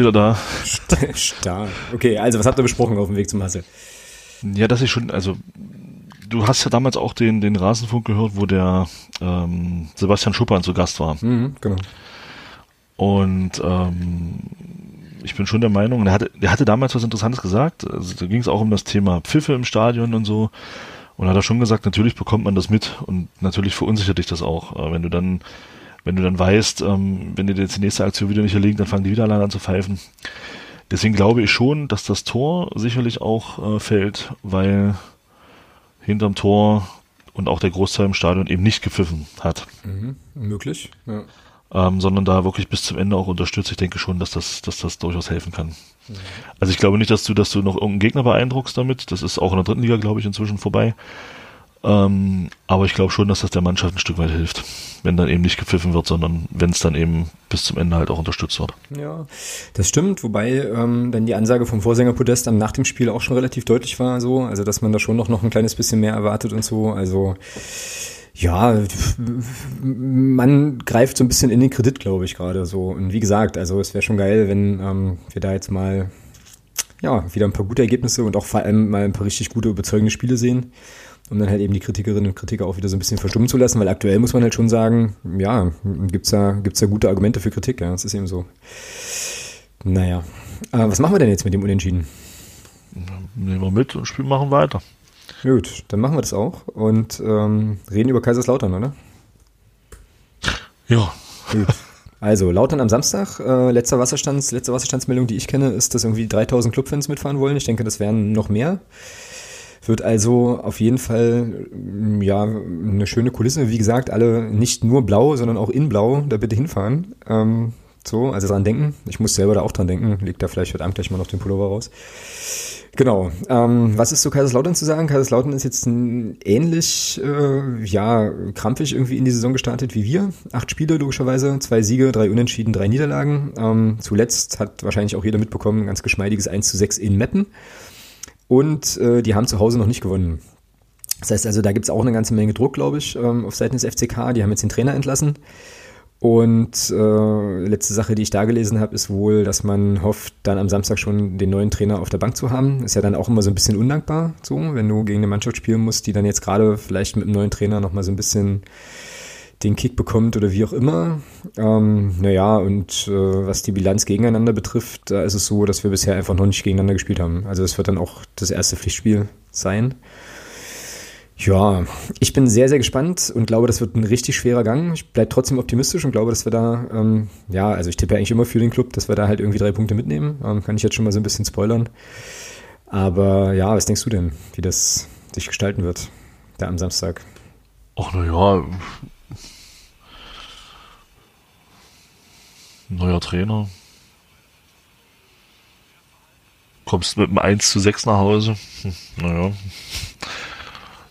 Wieder da. Stark. Okay, also was habt ihr besprochen auf dem Weg zum Hassel? Ja, dass ich schon, also du hast ja damals auch den, den Rasenfunk gehört, wo der ähm, Sebastian Schuppan zu Gast war. Mhm, genau. Und ähm, ich bin schon der Meinung, der hatte, der hatte damals was Interessantes gesagt. Also, da ging es auch um das Thema Pfiffe im Stadion und so. Und hat er schon gesagt, natürlich bekommt man das mit und natürlich verunsichert dich das auch. Äh, wenn du dann, wenn du dann weißt, ähm, wenn dir jetzt die nächste Aktion wieder nicht erlingt, dann fangen die wieder alleine an zu pfeifen. Deswegen glaube ich schon, dass das Tor sicherlich auch äh, fällt, weil hinterm Tor und auch der Großteil im Stadion eben nicht gepfiffen hat Mhm, möglich. Ja. ähm, sondern da wirklich bis zum Ende auch unterstützt. Ich denke schon, dass das, dass das durchaus helfen kann. Also ich glaube nicht, dass du, dass du noch irgendeinen Gegner beeindruckst damit. Das ist auch in der dritten Liga, glaube ich, inzwischen vorbei. Ähm, aber ich glaube schon, dass das der Mannschaft ein Stück weit hilft, wenn dann eben nicht gepfiffen wird, sondern wenn es dann eben bis zum Ende halt auch unterstützt wird. Ja, das stimmt, wobei ähm, dann die Ansage vom Vorsänger Podest dann nach dem Spiel auch schon relativ deutlich war, so, also dass man da schon noch, noch ein kleines bisschen mehr erwartet und so, also ja, man greift so ein bisschen in den Kredit, glaube ich, gerade so. Und wie gesagt, also es wäre schon geil, wenn ähm, wir da jetzt mal ja, wieder ein paar gute Ergebnisse und auch vor allem mal ein paar richtig gute, überzeugende Spiele sehen, um dann halt eben die Kritikerinnen und Kritiker auch wieder so ein bisschen verstummen zu lassen, weil aktuell muss man halt schon sagen, ja, gibt's da, gibt's da gute Argumente für Kritik, ja, das ist eben so. Naja, äh, was machen wir denn jetzt mit dem Unentschieden? Nehmen wir mit und Spiel machen weiter. Gut, dann machen wir das auch und ähm, reden über Kaiserslautern, oder? Ja, Gut. Also, Lautern am Samstag, äh, letzter Wasserstands, letzte Wasserstandsmeldung, die ich kenne, ist, dass irgendwie 3000 Clubfans mitfahren wollen. Ich denke, das wären noch mehr. Wird also auf jeden Fall, mm, ja, eine schöne Kulisse. Wie gesagt, alle nicht nur blau, sondern auch in blau, da bitte hinfahren. Ähm, so, also dran denken. Ich muss selber da auch dran denken. Legt da vielleicht heute Abend gleich mal noch den Pullover raus. Genau. Ähm, was ist zu Kaiserslautern zu sagen? Kaiserslautern ist jetzt ein ähnlich, äh, ja, krampfig irgendwie in die Saison gestartet wie wir. Acht Spiele logischerweise, zwei Siege, drei Unentschieden, drei Niederlagen. Ähm, zuletzt hat wahrscheinlich auch jeder mitbekommen, ein ganz geschmeidiges 1 zu 6 in Meppen. Und äh, die haben zu Hause noch nicht gewonnen. Das heißt also, da gibt's auch eine ganze Menge Druck, glaube ich, ähm, auf Seiten des FCK. Die haben jetzt den Trainer entlassen. Und äh, letzte Sache, die ich da gelesen habe, ist wohl, dass man hofft, dann am Samstag schon den neuen Trainer auf der Bank zu haben. Ist ja dann auch immer so ein bisschen undankbar, so, wenn du gegen eine Mannschaft spielen musst, die dann jetzt gerade vielleicht mit einem neuen Trainer nochmal so ein bisschen den Kick bekommt oder wie auch immer. Ähm, naja, und äh, was die Bilanz gegeneinander betrifft, da ist es so, dass wir bisher einfach noch nicht gegeneinander gespielt haben. Also es wird dann auch das erste Pflichtspiel sein. Ja, ich bin sehr, sehr gespannt und glaube, das wird ein richtig schwerer Gang. Ich bleibe trotzdem optimistisch und glaube, dass wir da, ähm, ja, also ich tippe eigentlich immer für den Club, dass wir da halt irgendwie drei Punkte mitnehmen. Ähm, kann ich jetzt schon mal so ein bisschen spoilern. Aber ja, was denkst du denn, wie das sich gestalten wird, da am Samstag? Ach, naja. Neuer Trainer. Kommst mit einem 1 zu 6 nach Hause. Hm, naja.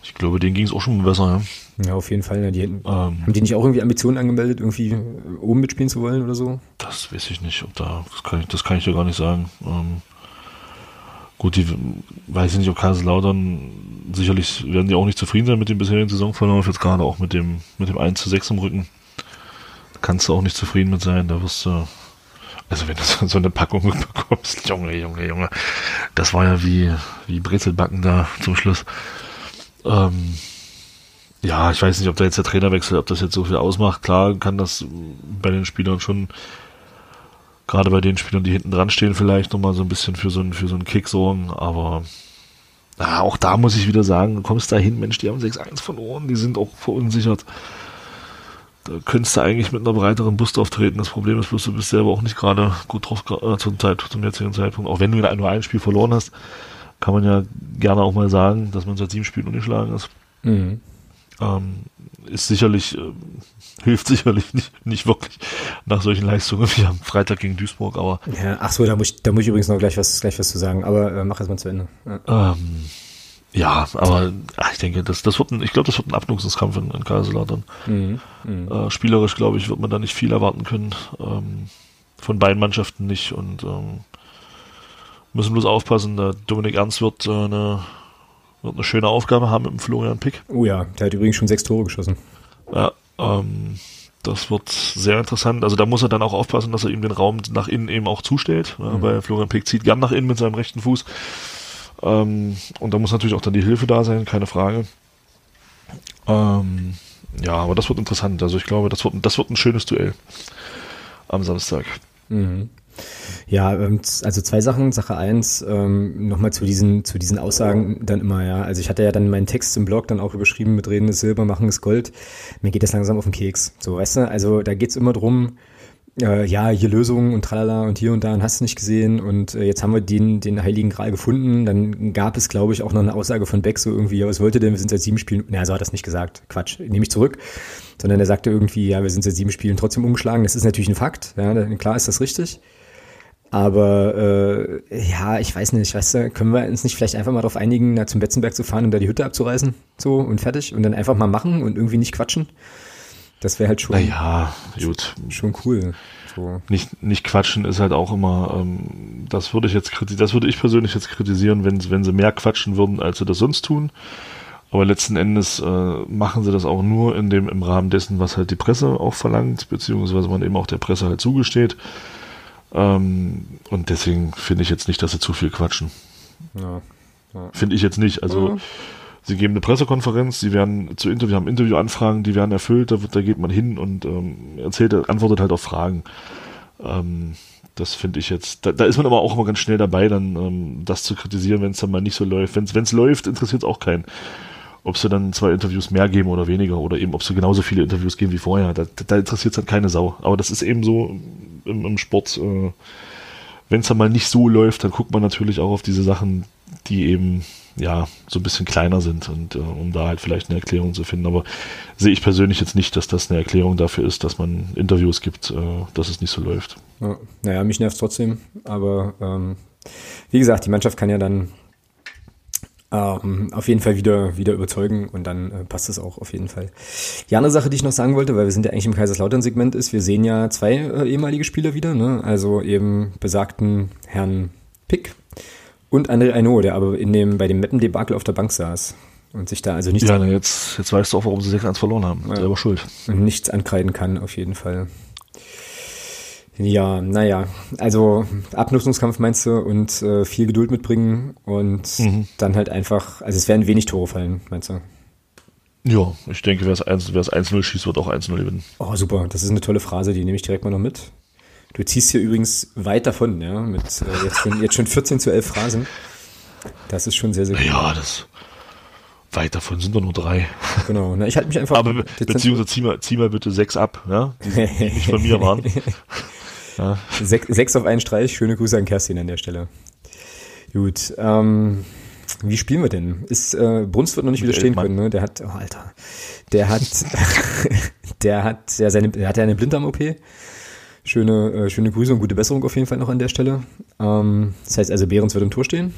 Ich glaube, denen ging es auch schon besser, ja. Ja, auf jeden Fall. Ja, die hätten, ähm, haben die nicht auch irgendwie Ambitionen angemeldet, irgendwie oben mitspielen zu wollen oder so? Das weiß ich nicht. Ob da, das, kann ich, das kann ich dir gar nicht sagen. Ähm, gut, die weiß ich nicht, ob Kaiserslautern sicherlich werden die auch nicht zufrieden sein mit dem bisherigen Saisonverlauf, jetzt gerade auch mit dem, mit dem 1 zu 6 im Rücken. Kannst du auch nicht zufrieden mit sein, da wirst du, also wenn du so eine Packung bekommst, Junge, Junge, Junge, das war ja wie, wie Brezelbacken da zum Schluss. Ähm, ja, ich weiß nicht, ob da jetzt der Trainerwechsel, ob das jetzt so viel ausmacht. Klar kann das bei den Spielern schon, gerade bei den Spielern, die hinten dran stehen, vielleicht nochmal so ein bisschen für so einen, für so einen Kick sorgen, aber auch da muss ich wieder sagen, du kommst da hin, Mensch, die haben 6-1 verloren, die sind auch verunsichert. Da könntest du eigentlich mit einer breiteren Boost auftreten. Das Problem ist bloß, du bist selber auch nicht gerade gut drauf äh, zum, Zeit, zum jetzigen Zeitpunkt. Auch wenn du nur ein Spiel verloren hast, kann man ja gerne auch mal sagen, dass man seit sieben Spielen ungeschlagen ist. Mhm. Ähm, ist sicherlich, äh, hilft sicherlich nicht, nicht wirklich nach solchen Leistungen wie am Freitag gegen Duisburg, aber. Ja, ach so, da muss ich, da muss ich übrigens noch gleich was, gleich was zu sagen, aber äh, mach erst mal zu Ende. Ja, ähm, ja aber ach, ich denke, das, das wird ein, ich glaube, das wird ein Abnutzungskampf in, in Kaiserslautern. Mhm. Mhm. Äh, spielerisch, glaube ich, wird man da nicht viel erwarten können. Ähm, von beiden Mannschaften nicht und ähm, Müssen bloß aufpassen, der Dominik Ernst wird, äh, eine, wird eine schöne Aufgabe haben mit dem Florian Pick. Oh ja, der hat übrigens schon sechs Tore geschossen. Ja, ähm, das wird sehr interessant. Also da muss er dann auch aufpassen, dass er ihm den Raum nach innen eben auch zustellt, mhm. weil Florian Pick zieht gern nach innen mit seinem rechten Fuß. Ähm, und da muss natürlich auch dann die Hilfe da sein, keine Frage. Ähm, ja, aber das wird interessant. Also ich glaube, das wird, das wird ein schönes Duell am Samstag. Mhm. Ja, ähm, also zwei Sachen. Sache eins, ähm, nochmal zu diesen, zu diesen Aussagen dann immer, ja. Also ich hatte ja dann meinen Text im Blog dann auch überschrieben mit Reden ist Silber, machen ist Gold. Mir geht das langsam auf den Keks. So, weißt du, also da geht's immer drum, äh, ja, hier Lösungen und tralala und hier und da und hast du nicht gesehen und äh, jetzt haben wir den, den Heiligen Gral gefunden. Dann gab es, glaube ich, auch noch eine Aussage von Beck so irgendwie, ja, was wollte denn, wir sind seit sieben Spielen, na, so hat das nicht gesagt, Quatsch, nehme ich zurück, sondern er sagte irgendwie, ja, wir sind seit sieben Spielen trotzdem umgeschlagen. Das ist natürlich ein Fakt, ja, klar ist das richtig. Aber äh, ja, ich weiß nicht, weißt du, können wir uns nicht vielleicht einfach mal darauf einigen, da zum Betzenberg zu fahren und da die Hütte abzureißen? So und fertig. Und dann einfach mal machen und irgendwie nicht quatschen. Das wäre halt schon. Naja, gut. Schon cool. So. Nicht, nicht quatschen ist halt auch immer, ähm, das würde ich jetzt das würde ich persönlich jetzt kritisieren, wenn, wenn sie mehr quatschen würden, als sie das sonst tun. Aber letzten Endes äh, machen sie das auch nur in dem, im Rahmen dessen, was halt die Presse auch verlangt, beziehungsweise man eben auch der Presse halt zugesteht. Ähm, und deswegen finde ich jetzt nicht, dass sie zu viel quatschen. Ja, ja. Finde ich jetzt nicht. Also mhm. Sie geben eine Pressekonferenz, sie werden zu Interview, haben Interviewanfragen, die werden erfüllt, da, wird, da geht man hin und ähm, erzählt, antwortet halt auf Fragen. Ähm, das finde ich jetzt, da, da, ist man aber auch immer ganz schnell dabei, dann ähm, das zu kritisieren, wenn es dann mal nicht so läuft. Wenn es läuft, interessiert es auch keinen. Ob sie dann zwei Interviews mehr geben oder weniger oder eben ob sie genauso viele Interviews geben wie vorher, da, da interessiert es halt keine Sau. Aber das ist eben so, im, im Sport, äh, wenn es dann mal nicht so läuft, dann guckt man natürlich auch auf diese Sachen, die eben ja so ein bisschen kleiner sind und äh, um da halt vielleicht eine Erklärung zu finden. Aber sehe ich persönlich jetzt nicht, dass das eine Erklärung dafür ist, dass man Interviews gibt, äh, dass es nicht so läuft. Ja, naja, mich nervt trotzdem, aber ähm, wie gesagt, die Mannschaft kann ja dann ähm, auf jeden Fall wieder, wieder überzeugen und dann äh, passt es auch auf jeden Fall. Die andere Sache, die ich noch sagen wollte, weil wir sind ja eigentlich im Kaiserslautern-Segment, ist, wir sehen ja zwei äh, ehemalige Spieler wieder, ne? also eben besagten Herrn Pick und André Aino, der aber in dem, bei dem Meppen-Debakel auf der Bank saß und sich da also nichts... Ja, jetzt, jetzt weißt du auch, warum sie 6-1 verloren haben. Ja. Selber schuld. Und nichts ankreiden kann, auf jeden Fall. Ja, naja, also Abnutzungskampf meinst du und äh, viel Geduld mitbringen und mhm. dann halt einfach, also es werden wenig Tore fallen, meinst du? Ja, ich denke, wer es 1 wer es 1-0 schießt, wird auch 1-0 gewinnen. Oh, super. Das ist eine tolle Phrase, die nehme ich direkt mal noch mit. Du ziehst hier übrigens weit davon, ja, mit äh, jetzt, schon, jetzt schon 14 zu 11 Phrasen. Das ist schon sehr, sehr gut. Ja, das weit davon sind doch nur drei. Genau. Na, ich halte mich einfach. Aber be beziehungsweise zieh mal, zieh mal bitte sechs ab, ja? Die, die nicht von mir waren. Ja. Sech, sechs auf einen Streich. Schöne Grüße an Kerstin an der Stelle. Gut. Ähm, wie spielen wir denn? Ist äh, Brunst wird noch nicht Mit widerstehen können, ne? Der hat, oh Alter, der hat, der hat ja seine, der hat ja eine Blinddarm-OP. Schöne, äh, schöne Grüße und gute Besserung auf jeden Fall noch an der Stelle. Ähm, das heißt also, Behrens wird im Tor stehen.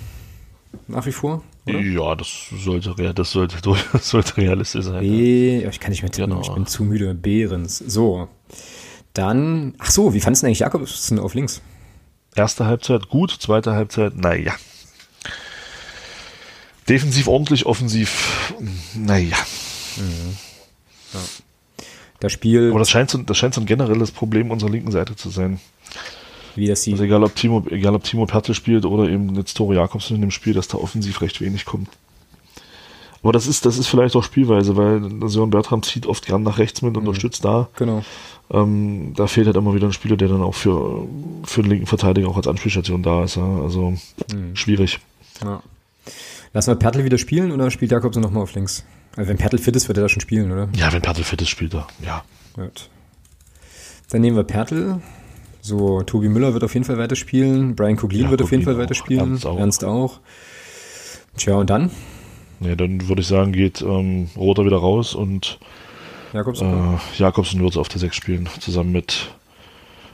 Nach wie vor. Oder? Ja, das sollte, das sollte, das sollte realistisch sein. ja. B, ich kann nicht mehr tippen, Genau. ich bin zu müde. Behrens. So. Dann, ach so, wie fandest du eigentlich Jakobsen auf links? Erste Halbzeit gut, zweite Halbzeit, naja. Defensiv ordentlich, offensiv, naja. Das Spiel, Aber das scheint, so, das scheint so ein generelles Problem unserer linken Seite zu sein. wie das die, Also egal ob Timo, egal ob Timo Pertl spielt oder eben jetzt Tore Jakobsen in dem Spiel, dass da offensiv recht wenig kommt. Aber das ist, das ist vielleicht auch Spielweise, weil Sören Bertram zieht oft gern nach rechts mit, unterstützt da. genau. Ähm, da fehlt halt immer wieder ein Spieler, der dann auch für, für den linken Verteidiger auch als Anspielstation da ist. Ja? Also schwierig. Ja. Lassen wir Pertl wieder spielen oder spielt Jakobsen nochmal auf links? Also wenn Pertl fit ist, wird er da schon spielen, oder? Ja, wenn Pertl fit ist, spielt er. Ja. Gut. Dann nehmen wir Pertl. So, Tobi Müller wird auf jeden Fall weiterspielen. Brian Kuglin Ja, wird auf jeden Fall Kuglin auch. weiterspielen. Ernst auch. Ernst auch. Tja, und dann? Ja, dann würde ich sagen, geht ähm, Roter wieder raus und Jakobsen? äh, Jakobsen wird auf der 6 spielen, zusammen mit.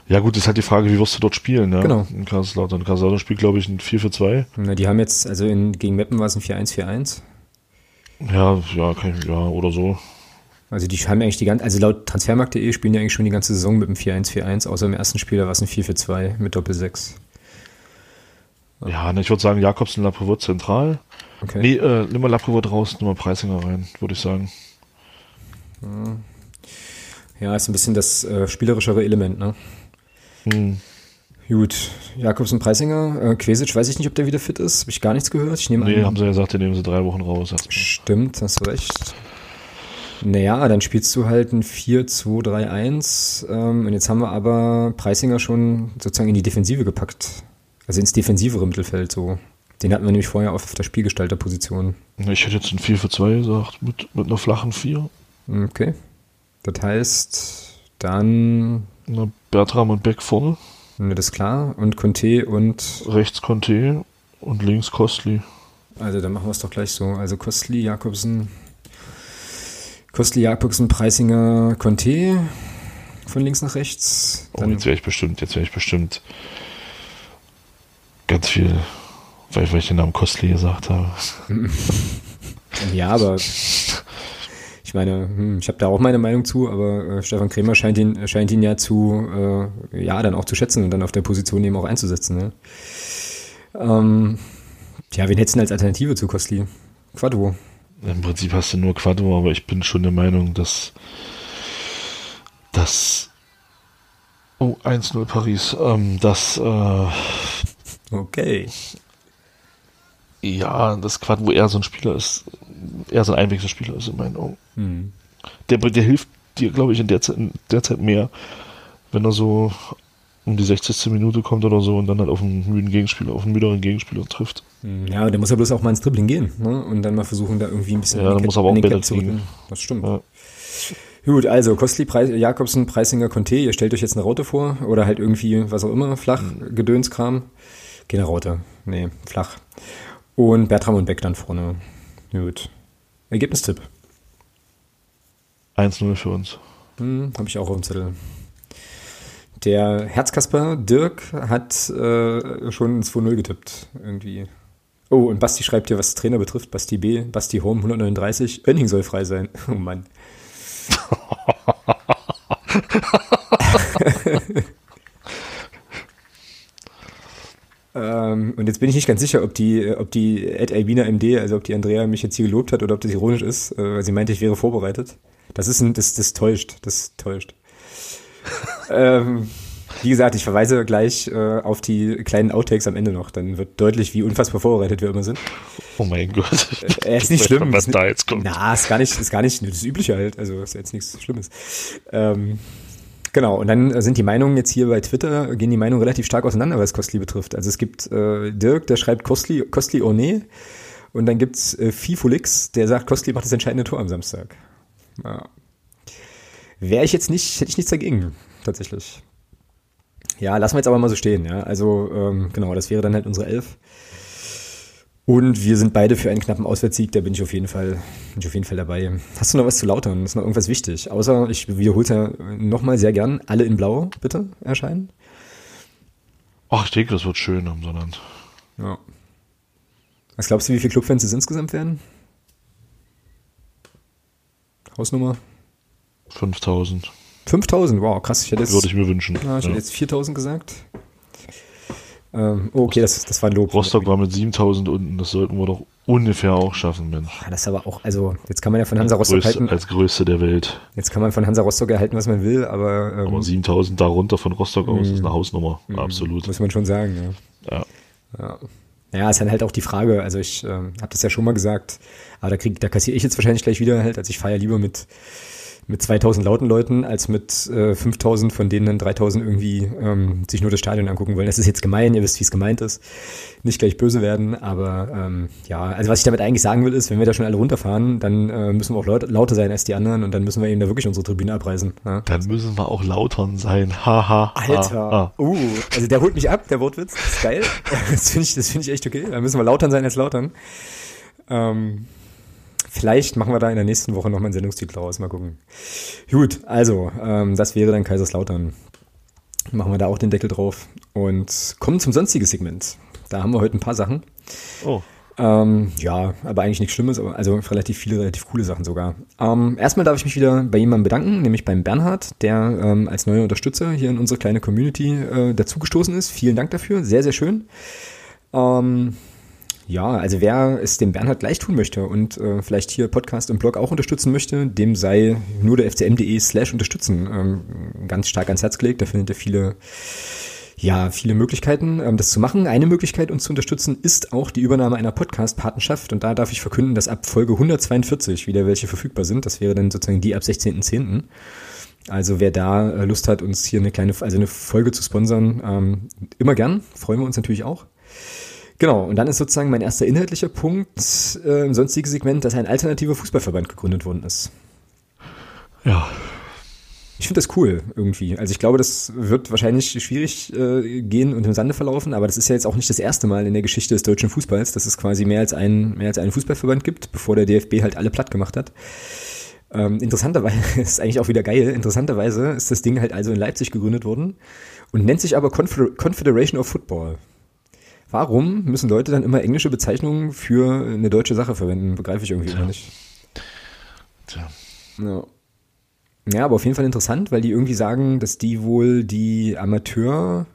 Ja, gut, ist halt die Frage, wie wirst du dort spielen, ja? Genau. In Kaiserslautern. Kaiserslautern spielt, glaube ich, ein 4 für 2. Na, die haben jetzt, also in, gegen Meppen war es ein 4-1-4-1. Ja, ja, ich, ja, oder so. Also die haben eigentlich die ganze, also laut Transfermarkt.de spielen die eigentlich schon die ganze Saison mit dem 4-1-4-1, außer im ersten Spiel, da war es ein 4-4-2 mit Doppel-6. Ja, ne, ich würde sagen, Jakobsen, Laprovot zentral. Okay. Nee, äh, nimm mal Laprovot raus, nimm mal Preisinger rein, würde ich sagen. Ja, ist ein bisschen das äh, spielerischere Element, ne? Hm. Gut, Jakobsen Preisinger, äh, Quesic, weiß ich nicht, ob der wieder fit ist. Habe ich gar nichts gehört. Ich nehme Nee, an. haben sie ja gesagt, die nehmen sie drei Wochen raus. Stimmt, hast du recht. Naja, dann spielst du halt ein 4-2-3-1. Ähm, und jetzt haben wir aber Preisinger schon sozusagen in die Defensive gepackt. Also ins defensivere Mittelfeld so. Den hatten wir nämlich vorher auf der Spielgestalterposition. Ich hätte jetzt ein 4 für 2 gesagt, mit, mit einer flachen 4. Okay. Das heißt, dann, Na, Bertram und Beck vorne, ne, das ist klar. Und Conte und, rechts Conte und links Kostli. also dann machen wir es doch gleich so. Also Kostli, Jakobsen, Kostli, Jakobsen, Preisinger, Conte von links nach rechts. Oh, Dann, jetzt wäre ich bestimmt, jetzt wäre ich bestimmt ganz viel, weil, weil ich den Namen Kostli gesagt habe. ja, aber ich meine, hm, ich habe da auch meine Meinung zu, aber äh, Stefan Krämer scheint ihn, scheint ihn ja zu, äh, ja, dann auch zu schätzen und dann auf der Position eben auch einzusetzen. Ne? Ähm, ja, wen hättest du denn als Alternative zu Kostli? Quadro. Im Prinzip hast du nur Quadro, aber ich bin schon der Meinung, dass das Oh, 1-0 Paris. Ähm, dass äh, Okay. ja, das Quadro eher so ein Spieler ist, eher so ein Einwechselspieler ist in meinen Augen. Hm. Der, der hilft dir, glaube ich, in der, Zeit, in der Zeit mehr, wenn er so um die 60. Minute kommt oder so und dann halt auf einen müden Gegenspieler, auf einen müderen Gegenspieler trifft. Hm, Ja, der muss ja bloß auch mal ins Dribbling gehen ne? und dann mal versuchen, da irgendwie ein bisschen Ja, an dann muss aber auch Bälle kriegen. Das stimmt. Ja. Gut, also Kostli, Preis, Jakobsen, Preisinger, Conte, ihr stellt euch jetzt eine Raute vor oder halt irgendwie, was auch immer, flach, Mhm. Gedönskram. Keine Raute, nee, flach. Und Bertram und Beck dann vorne. Gut. Ergebnistipp. 1-0 für uns. Hm, Habe ich auch auf dem Zettel. Der Herzkasper Dirk hat äh, schon ein 2-0 getippt. Irgendwie. Oh, und Basti schreibt hier, was Trainer betrifft. Basti B, Basti Home 139. Önning soll frei sein. Oh Mann. ähm, und jetzt bin ich nicht ganz sicher, ob die, ob die Ed Albina MD, also ob die Andrea mich jetzt hier gelobt hat oder ob das ironisch ist, äh, weil sie meinte, ich wäre vorbereitet. Das ist ein, das, das täuscht, das täuscht. ähm, wie gesagt, ich verweise gleich äh, auf die kleinen Outtakes am Ende noch. Dann wird deutlich, wie unfassbar vorbereitet wir immer sind. Oh mein Gott. Äh, ist nicht schlimm. Was da jetzt kommt. Na, ist gar nicht, ist gar nicht, das ist übliche halt. Also ist jetzt nichts Schlimmes. Ähm, genau. Und dann sind die Meinungen jetzt hier bei Twitter, gehen die Meinungen relativ stark auseinander, was Kostli betrifft. Also es gibt äh, Dirk, der schreibt Kostli, Kostli oh nee. Und dann gibt's äh, Fifulix, der sagt, Kostli macht das entscheidende Tor am Samstag. Ja. Wäre ich jetzt nicht, hätte ich nichts dagegen, tatsächlich. Ja, lassen wir jetzt aber mal so stehen, ja. Also, ähm, genau, das wäre dann halt unsere Elf. Und wir sind beide für einen knappen Auswärtssieg, da bin ich auf jeden Fall, bin ich auf jeden Fall dabei. Hast du noch was zu lautern? Ist noch irgendwas wichtig? Außer, ich wiederhole es ja nochmal sehr gern, alle in Blau, bitte, erscheinen. Ach, ich denke, das wird schön am Sonnabend. Ja. Was glaubst du, wie viele Clubfans es insgesamt werden? Hausnummer? 5000 5000, wow, krass. Ich hätte jetzt, würde ich mir wünschen. ja, ich hätte Ja. jetzt 4000 gesagt. Ähm, oh, okay, das, das war ein Lob. Rostock war mit 7000 unten, das sollten wir doch ungefähr auch schaffen, Mensch. Ja, das ist aber auch, also, jetzt kann man ja von Hansa Rostock Größte, halten, als größte der Welt. jetzt kann man von Hansa Rostock erhalten, was man will, aber, ähm, Aber 7000 darunter von Rostock aus ist eine Hausnummer. Absolut. muss man schon sagen, ja. Ja. Ja. Ja, ist dann halt auch die Frage, also ich ähm, habe das ja schon mal gesagt, aber da krieg, da kassiere ich jetzt wahrscheinlich gleich wieder halt, also ich feiere lieber mit mit 2000 lauten Leuten als mit äh, 5000, von denen dann 3000 irgendwie ähm, sich nur das Stadion angucken wollen. Das ist jetzt gemein, ihr wisst, wie es gemeint ist. Nicht gleich böse werden, aber ähm, ja, also was ich damit eigentlich sagen will, ist, wenn wir da schon alle runterfahren, dann äh, müssen wir auch laut, lauter sein als die anderen und dann müssen wir eben da wirklich unsere Tribüne abreißen. Ja? Dann müssen wir auch lautern sein. Haha. Alter. Ah, Uh, also der holt mich ab, der Wortwitz. Das ist geil. Das finde ich, das finde ich echt okay. Da müssen wir lautern sein als lautern. Ähm, vielleicht machen wir da in der nächsten Woche nochmal einen Sendungstitel raus. Mal gucken. Gut, also, ähm, das wäre dann Kaiserslautern. Machen wir da auch den Deckel drauf und kommen zum sonstigen Segment. Da haben wir heute ein paar Sachen. Oh. Ähm, ja, aber eigentlich nichts Schlimmes, also relativ viele, relativ coole Sachen sogar. Ähm, erstmal darf ich mich wieder bei jemandem bedanken, nämlich beim Bernhard, der ähm, als neuer Unterstützer hier in unsere kleine Community äh, dazugestoßen ist. Vielen Dank dafür, sehr, sehr schön. Ähm, ja, also wer es dem Bernhard gleich tun möchte und äh, vielleicht hier Podcast und Blog auch unterstützen möchte, dem sei nur der fcm.de slash unterstützen ähm, ganz stark ans Herz gelegt. Da findet ihr viele ja, viele Möglichkeiten, ähm, das zu machen. Eine Möglichkeit, uns zu unterstützen, ist auch die Übernahme einer Podcast-Patenschaft. Und da darf ich verkünden, dass ab Folge 142 wieder welche verfügbar sind. Das wäre dann sozusagen die ab 16.10. Also wer da äh, Lust hat, uns hier eine kleine, also eine Folge zu sponsern, ähm, immer gern. Freuen wir uns natürlich auch. Genau, und dann ist sozusagen mein erster inhaltlicher Punkt äh, im sonstigen Segment, dass ein alternativer Fußballverband gegründet worden ist. Ja. Ich finde das cool irgendwie. Also ich glaube, das wird wahrscheinlich schwierig äh, gehen und im Sande verlaufen, aber das ist ja jetzt auch nicht das erste Mal in der Geschichte des deutschen Fußballs, dass es quasi mehr als ein mehr als einen Fußballverband gibt, bevor der DFB halt alle platt gemacht hat. Ähm, interessanterweise ist eigentlich auch wieder geil. Interessanterweise ist das Ding halt also in Leipzig gegründet worden und nennt sich aber Confeder Confederation of Football. Warum müssen Leute dann immer englische Bezeichnungen für eine deutsche Sache verwenden? Begreife ich irgendwie immer nicht. Tja. Ja. Ja, aber auf jeden Fall interessant, weil die irgendwie sagen, dass die wohl die Amateur,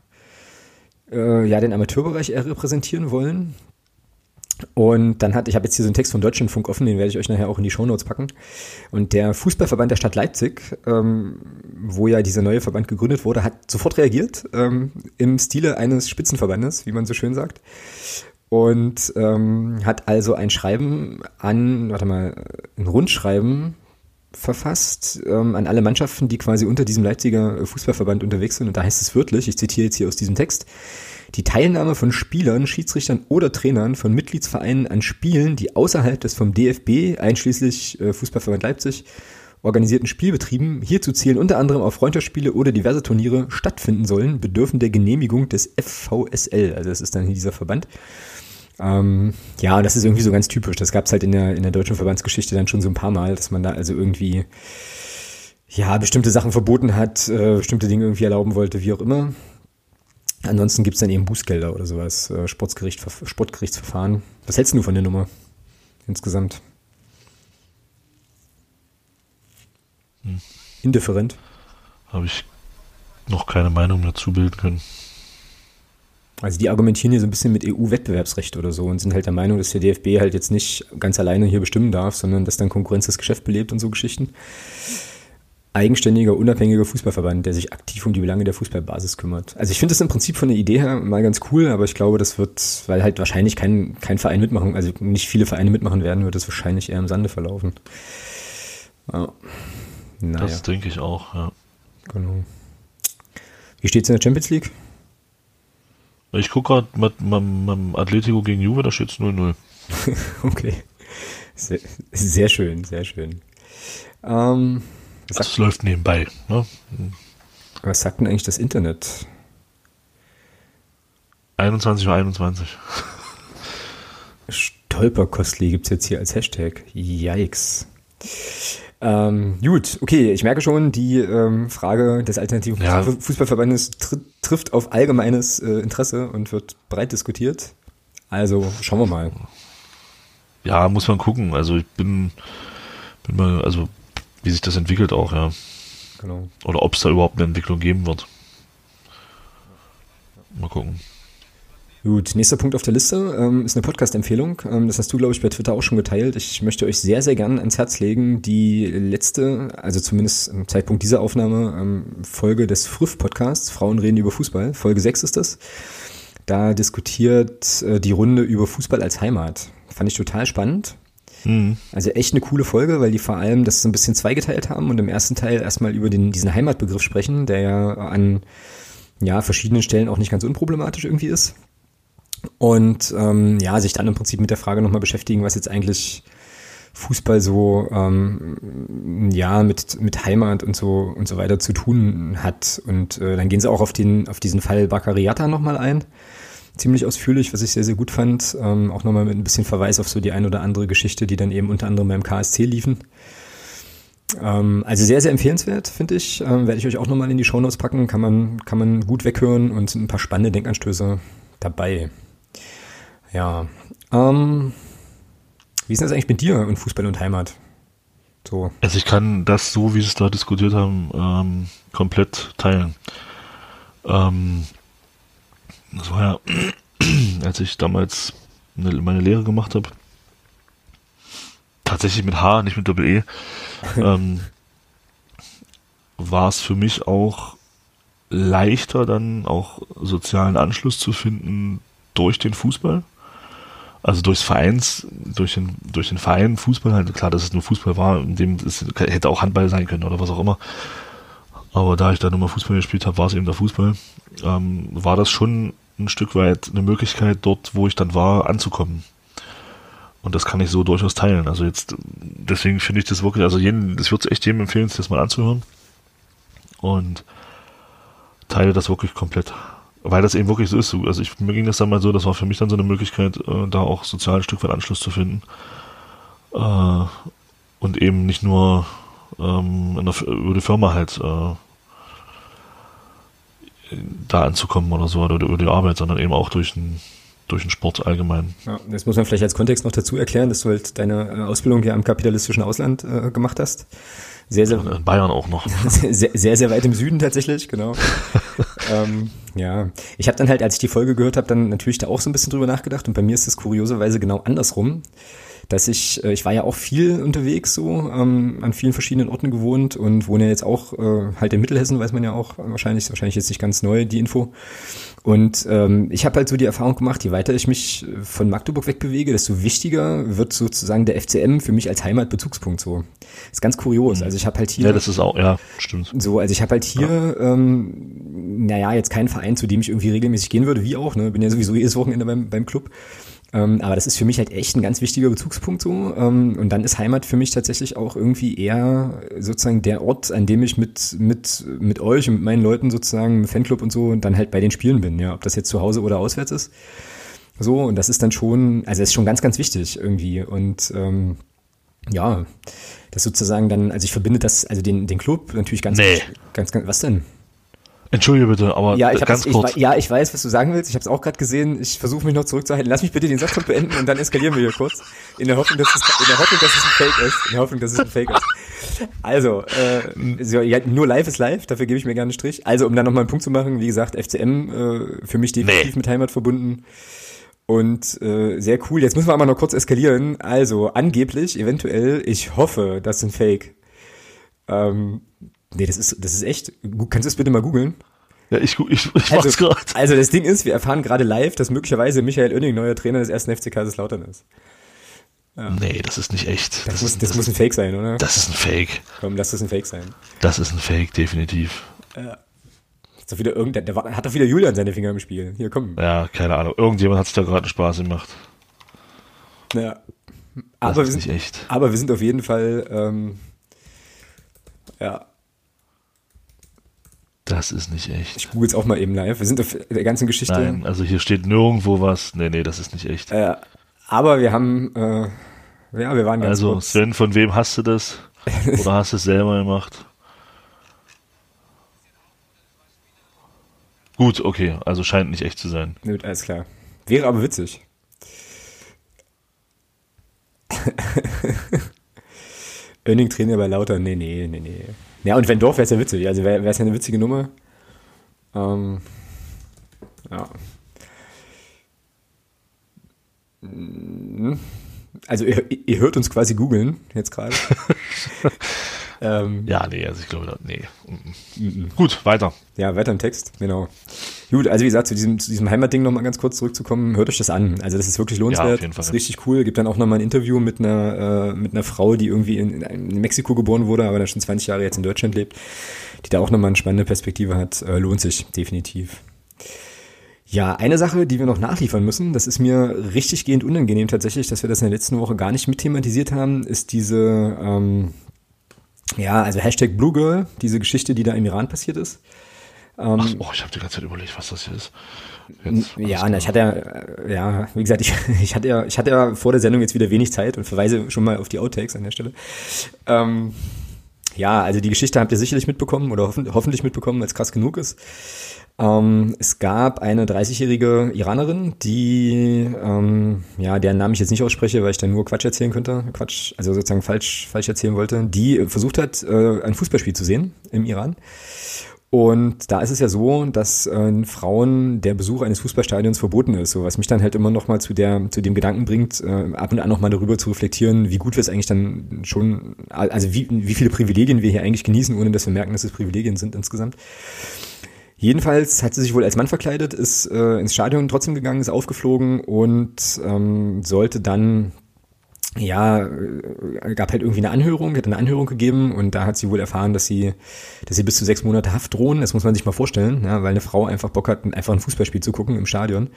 äh, ja, den Amateurbereich repräsentieren wollen. Und dann hat, ich habe jetzt hier so einen Text von Deutschlandfunk offen, den werde ich euch nachher auch in die Shownotes packen. Und der Fußballverband der Stadt Leipzig, ähm, wo ja dieser neue Verband gegründet wurde, hat sofort reagiert, ähm, im Stile eines Spitzenverbandes, wie man so schön sagt. Und ähm, hat also ein Schreiben an, warte mal, ein Rundschreiben verfasst ähm, an alle Mannschaften, die quasi unter diesem Leipziger Fußballverband unterwegs sind. Und da heißt es wörtlich, ich zitiere jetzt hier aus diesem Text, die Teilnahme von Spielern, Schiedsrichtern oder Trainern von Mitgliedsvereinen an Spielen, die außerhalb des vom DFB, einschließlich äh, Fußballverband Leipzig, organisierten Spielbetrieben, hierzu zählen unter anderem auch Freundschaftsspiele oder diverse Turniere stattfinden sollen, bedürfen der Genehmigung des FVSL. Also das ist dann hier dieser Verband. Ähm, ja, das ist irgendwie so ganz typisch. Das gab es halt in der, in der deutschen Verbandsgeschichte dann schon so ein paar Mal, dass man da also irgendwie ja bestimmte Sachen verboten hat, äh, bestimmte Dinge irgendwie erlauben wollte, wie auch immer. Ansonsten gibt's dann eben Bußgelder oder sowas, äh, Sportgericht, Sportgerichtsverfahren. Was hältst du von der Nummer insgesamt? Indifferent. Habe ich noch keine Meinung dazu bilden können. Also die argumentieren hier so ein bisschen mit EU-Wettbewerbsrecht oder so und sind halt der Meinung, dass der DFB halt jetzt nicht ganz alleine hier bestimmen darf, sondern dass dann Konkurrenz das Geschäft belebt und so Geschichten. Eigenständiger, unabhängiger Fußballverband, der sich aktiv um die Belange der Fußballbasis kümmert. Also ich finde das im Prinzip von der Idee her mal ganz cool, aber ich glaube, das wird, weil halt wahrscheinlich kein, kein Verein mitmachen, also nicht viele Vereine mitmachen werden, wird es wahrscheinlich eher im Sande verlaufen. Ja. Naja, Das denke ich auch, ja. genau. Wie steht's in der Champions League? Ich gucke gerade mit meinem Atletico gegen Juve, da steht es 0-0. Okay. Sehr, sehr schön, sehr schön. Ähm, was, Das läuft nebenbei. Ne? was sagt denn eigentlich das Internet? 21 Uhr 21. Stolperkostli gibt's jetzt hier als Hashtag. Yikes. Ähm, gut, okay, ich merke schon, die ähm, Frage des alternativen Ja. Fußball- Fußballverbandes tri trifft auf allgemeines äh, Interesse und wird breit diskutiert. Also schauen wir mal. Ja, muss man gucken. Also ich bin, bin mal, also wie sich das entwickelt auch, ja. Genau. Oder ob es da überhaupt eine Entwicklung geben wird. Mal gucken. Gut, nächster Punkt auf der Liste ähm, ist eine Podcast-Empfehlung. Ähm, das hast du, glaube ich, bei Twitter auch schon geteilt. Ich möchte euch sehr, sehr gern ans Herz legen, die letzte, also zumindest am Zeitpunkt dieser Aufnahme, ähm, Folge des Früff-Podcasts, Frauen reden über Fußball. Folge 6 ist das. Da diskutiert äh, die Runde über Fußball als Heimat. Fand ich total spannend. Mhm. Also echt eine coole Folge, weil die vor allem das so ein bisschen zweigeteilt haben und im ersten Teil erstmal über den, diesen Heimatbegriff sprechen, der ja an ja, verschiedenen Stellen auch nicht ganz unproblematisch irgendwie ist. Und ähm, ja, sich dann im Prinzip mit der Frage nochmal beschäftigen, was jetzt eigentlich Fußball so ähm, ja mit mit Heimat und so und so weiter zu tun hat. Und äh, dann gehen sie auch auf den auf diesen Fall Bakariata nochmal ein, ziemlich ausführlich, was ich sehr sehr gut fand. Ähm, auch nochmal mit ein bisschen Verweis auf so die ein oder andere Geschichte, die dann eben unter anderem beim KSC liefen. Ähm, also sehr sehr empfehlenswert, finde ich. Ähm, Werde ich euch auch nochmal in die Shownotes packen. Kann man kann man gut weghören und sind ein paar spannende Denkanstöße dabei. Ja. Ähm, wie ist denn das eigentlich mit dir und Fußball und Heimat? So. Also ich kann das so, wie sie es da diskutiert haben, ähm, komplett teilen. Ähm, das war ja, als ich damals eine, meine Lehre gemacht habe, tatsächlich mit H, nicht mit Doppel-E, ähm, war es für mich auch leichter, dann auch sozialen Anschluss zu finden durch den Fußball. Also durchs Vereins, durch den, durch den Verein Fußball, halt klar, dass es nur Fußball war, in dem es hätte auch Handball sein können oder was auch immer. Aber da ich da nur mal Fußball gespielt habe, war es eben der Fußball. Ähm, war das schon ein Stück weit eine Möglichkeit, dort, wo ich dann war, anzukommen. Und das kann ich so durchaus teilen. Also jetzt, deswegen finde ich das wirklich, also jeden, das würde echt jedem empfehlen, sich das mal anzuhören. Und teile das wirklich komplett. Weil das eben wirklich so ist. Also ich, mir ging das dann mal so, das war für mich dann so eine Möglichkeit, äh, da auch sozial ein Stück weit Anschluss zu finden. Äh, und eben nicht nur ähm, in der, über die Firma halt äh, da anzukommen oder so, oder über die Arbeit, sondern eben auch durch den, durch den Sport allgemein. Ja, das muss man vielleicht als Kontext noch dazu erklären, dass du halt deine äh, Ausbildung hier am kapitalistischen Ausland äh, gemacht hast. Sehr, sehr, In Bayern auch noch. sehr, sehr, sehr weit im Süden tatsächlich, genau. ähm, ja, ich habe dann halt, als ich die Folge gehört habe, dann natürlich da auch so ein bisschen drüber nachgedacht und bei mir ist es kurioserweise genau andersrum, dass ich, äh, ich war ja auch viel unterwegs so, ähm, an vielen verschiedenen Orten gewohnt und wohne ja jetzt auch äh, halt in Mittelhessen, weiß man ja auch wahrscheinlich, wahrscheinlich jetzt nicht ganz neu, die Info. Und ähm, ich habe halt so die Erfahrung gemacht, je weiter ich mich äh, von Magdeburg wegbewege, desto wichtiger wird sozusagen der FCM für mich als Heimatbezugspunkt so. ist ganz kurios. Also ich habe halt hier Ja, das ist auch, ja, stimmt. so, also ich habe halt hier, ähm, naja, jetzt keinen Verein, zu dem ich irgendwie regelmäßig gehen würde, wie auch, ne? Bin ja sowieso jedes Wochenende beim, beim Club. Ähm, aber das ist für mich halt echt ein ganz wichtiger Bezugspunkt so. Ähm, und dann ist Heimat für mich tatsächlich auch irgendwie eher sozusagen der Ort, an dem ich mit, mit, mit euch und mit meinen Leuten sozusagen im Fanclub und so dann halt bei den Spielen bin, ja. Ob das jetzt zu Hause oder auswärts ist. So, und das ist dann schon, also das ist schon ganz, ganz wichtig irgendwie. Und ähm, ja, das sozusagen dann, also ich verbinde das, also den, den Club natürlich ganz, Nee. ganz, ganz, was denn? Entschuldige bitte, aber Ja, ich hab ganz ich, kurz. ja, ich weiß, was du sagen willst. Ich habe es auch gerade gesehen. Ich versuche mich noch zurückzuhalten. Lass mich bitte den Satz noch beenden und dann eskalieren wir hier kurz. In der Hoffnung, dass es, in der Hoffnung, dass es ein Fake ist. In der Hoffnung, dass es ein Fake ist. Also, äh, so, ja, nur live ist live. Dafür gebe ich mir gerne einen Strich. Also, um da nochmal einen Punkt zu machen. Wie gesagt, FCM äh, für mich definitiv Nee. mit Heimat verbunden. Und äh, sehr cool. Jetzt müssen wir aber noch kurz eskalieren. Also, angeblich, eventuell, ich hoffe, das ist ein Fake. Ähm, Nee, das ist, das ist echt. Kannst du es bitte mal googeln? Ja, ich, ich, ich mach's Also, gerade. also das Ding ist, wir erfahren gerade live, dass möglicherweise Michael Oenning neuer Trainer des ersten FC Kaiserslautern ist. Nee, das ist nicht echt. Das, muss, ist, das muss ein Fake sein, oder? das ist ein Fake. Komm, lass das ein Fake sein. Das ist ein Fake, definitiv. Ist doch wieder irgendein, der war, hat doch wieder Julian seine Finger im Spiel. Hier, komm. Ja, keine Ahnung. Irgendjemand hat sich da gerade einen Spaß gemacht. Ja. Das Aber wir, ist sind, nicht echt. aber wir sind auf jeden Fall, ähm, ja, Das ist nicht echt. ich google jetzt auch mal eben live. Wir sind auf der ganzen Geschichte. Nein, also hier steht nirgendwo was. Nee, nee, das ist nicht echt. Äh, aber wir haben, äh, ja, wir waren ganz Also, kurz. Sven, von wem hast du das? Oder hast du es selber gemacht? Gut, okay, also scheint nicht echt zu sein. Gut, alles klar. Wäre aber witzig. Önning Trainer bei Lauter, nee, nee, nee, nee. Ja, und wenn Dorf wäre es ja witzig. Also wäre es ja eine witzige Nummer. Ähm, ja. Mm, Also ihr, ihr hört uns quasi googeln, jetzt gerade. ähm, Ja, nee, also ich glaube, nee. Gut, weiter. Ja, weiter im Text, genau. Gut, also wie gesagt, zu diesem, zu diesem Heimatding nochmal ganz kurz zurückzukommen, hört euch das an. Also das ist wirklich lohnenswert. auf jeden Fall. Das ist richtig cool. Gibt dann auch nochmal ein Interview mit einer, äh, mit einer Frau, die irgendwie in, in Mexiko geboren wurde, aber dann schon 20 Jahre jetzt in Deutschland lebt, die da auch nochmal eine spannende Perspektive hat. Äh, lohnt sich, definitiv. Ja, eine Sache, die wir noch nachliefern müssen, das ist mir richtig gehend unangenehm tatsächlich, dass wir das in der letzten Woche gar nicht mit thematisiert haben, ist diese, ähm, ja, also Hashtag Blue Girl, diese Geschichte, die da im Iran passiert ist. Ach, oh, ich habe die ganze Zeit überlegt, was das hier ist. Jetzt, Ja, na, ich hatte ja, äh, ja, wie gesagt, ich, ich hatte ja, ich hatte ja vor der Sendung jetzt wieder wenig Zeit und verweise schon mal auf die Outtakes an der Stelle. Ähm, ja, also die Geschichte habt ihr sicherlich mitbekommen oder hoffen, hoffentlich mitbekommen, weil es krass genug ist. Ähm, es gab eine 30-jährige Iranerin, die, ähm, ja, deren Namen ich jetzt nicht ausspreche, weil ich dann nur Quatsch erzählen könnte, Quatsch, also sozusagen falsch, falsch erzählen wollte, die versucht hat, äh, ein Fußballspiel zu sehen im Iran. Und da ist es ja so, dass äh, Frauen der Besuch eines Fußballstadions verboten ist, so was mich dann halt immer noch mal zu der zu dem Gedanken bringt, äh, ab und an noch mal darüber zu reflektieren, wie gut wir es eigentlich dann schon, also wie, wie viele Privilegien wir hier eigentlich genießen, ohne dass wir merken, dass es Privilegien sind insgesamt. Jedenfalls hat sie sich wohl als Mann verkleidet, ist äh, ins Stadion trotzdem gegangen, ist aufgeflogen und ähm, sollte dann ja, äh, gab halt irgendwie eine Anhörung, hat eine Anhörung gegeben und da hat sie wohl erfahren, dass sie, dass sie bis zu sechs Monate Haft drohen. Das muss man sich mal vorstellen, ja, weil eine Frau einfach Bock hat, einfach ein Fußballspiel zu gucken im Stadion.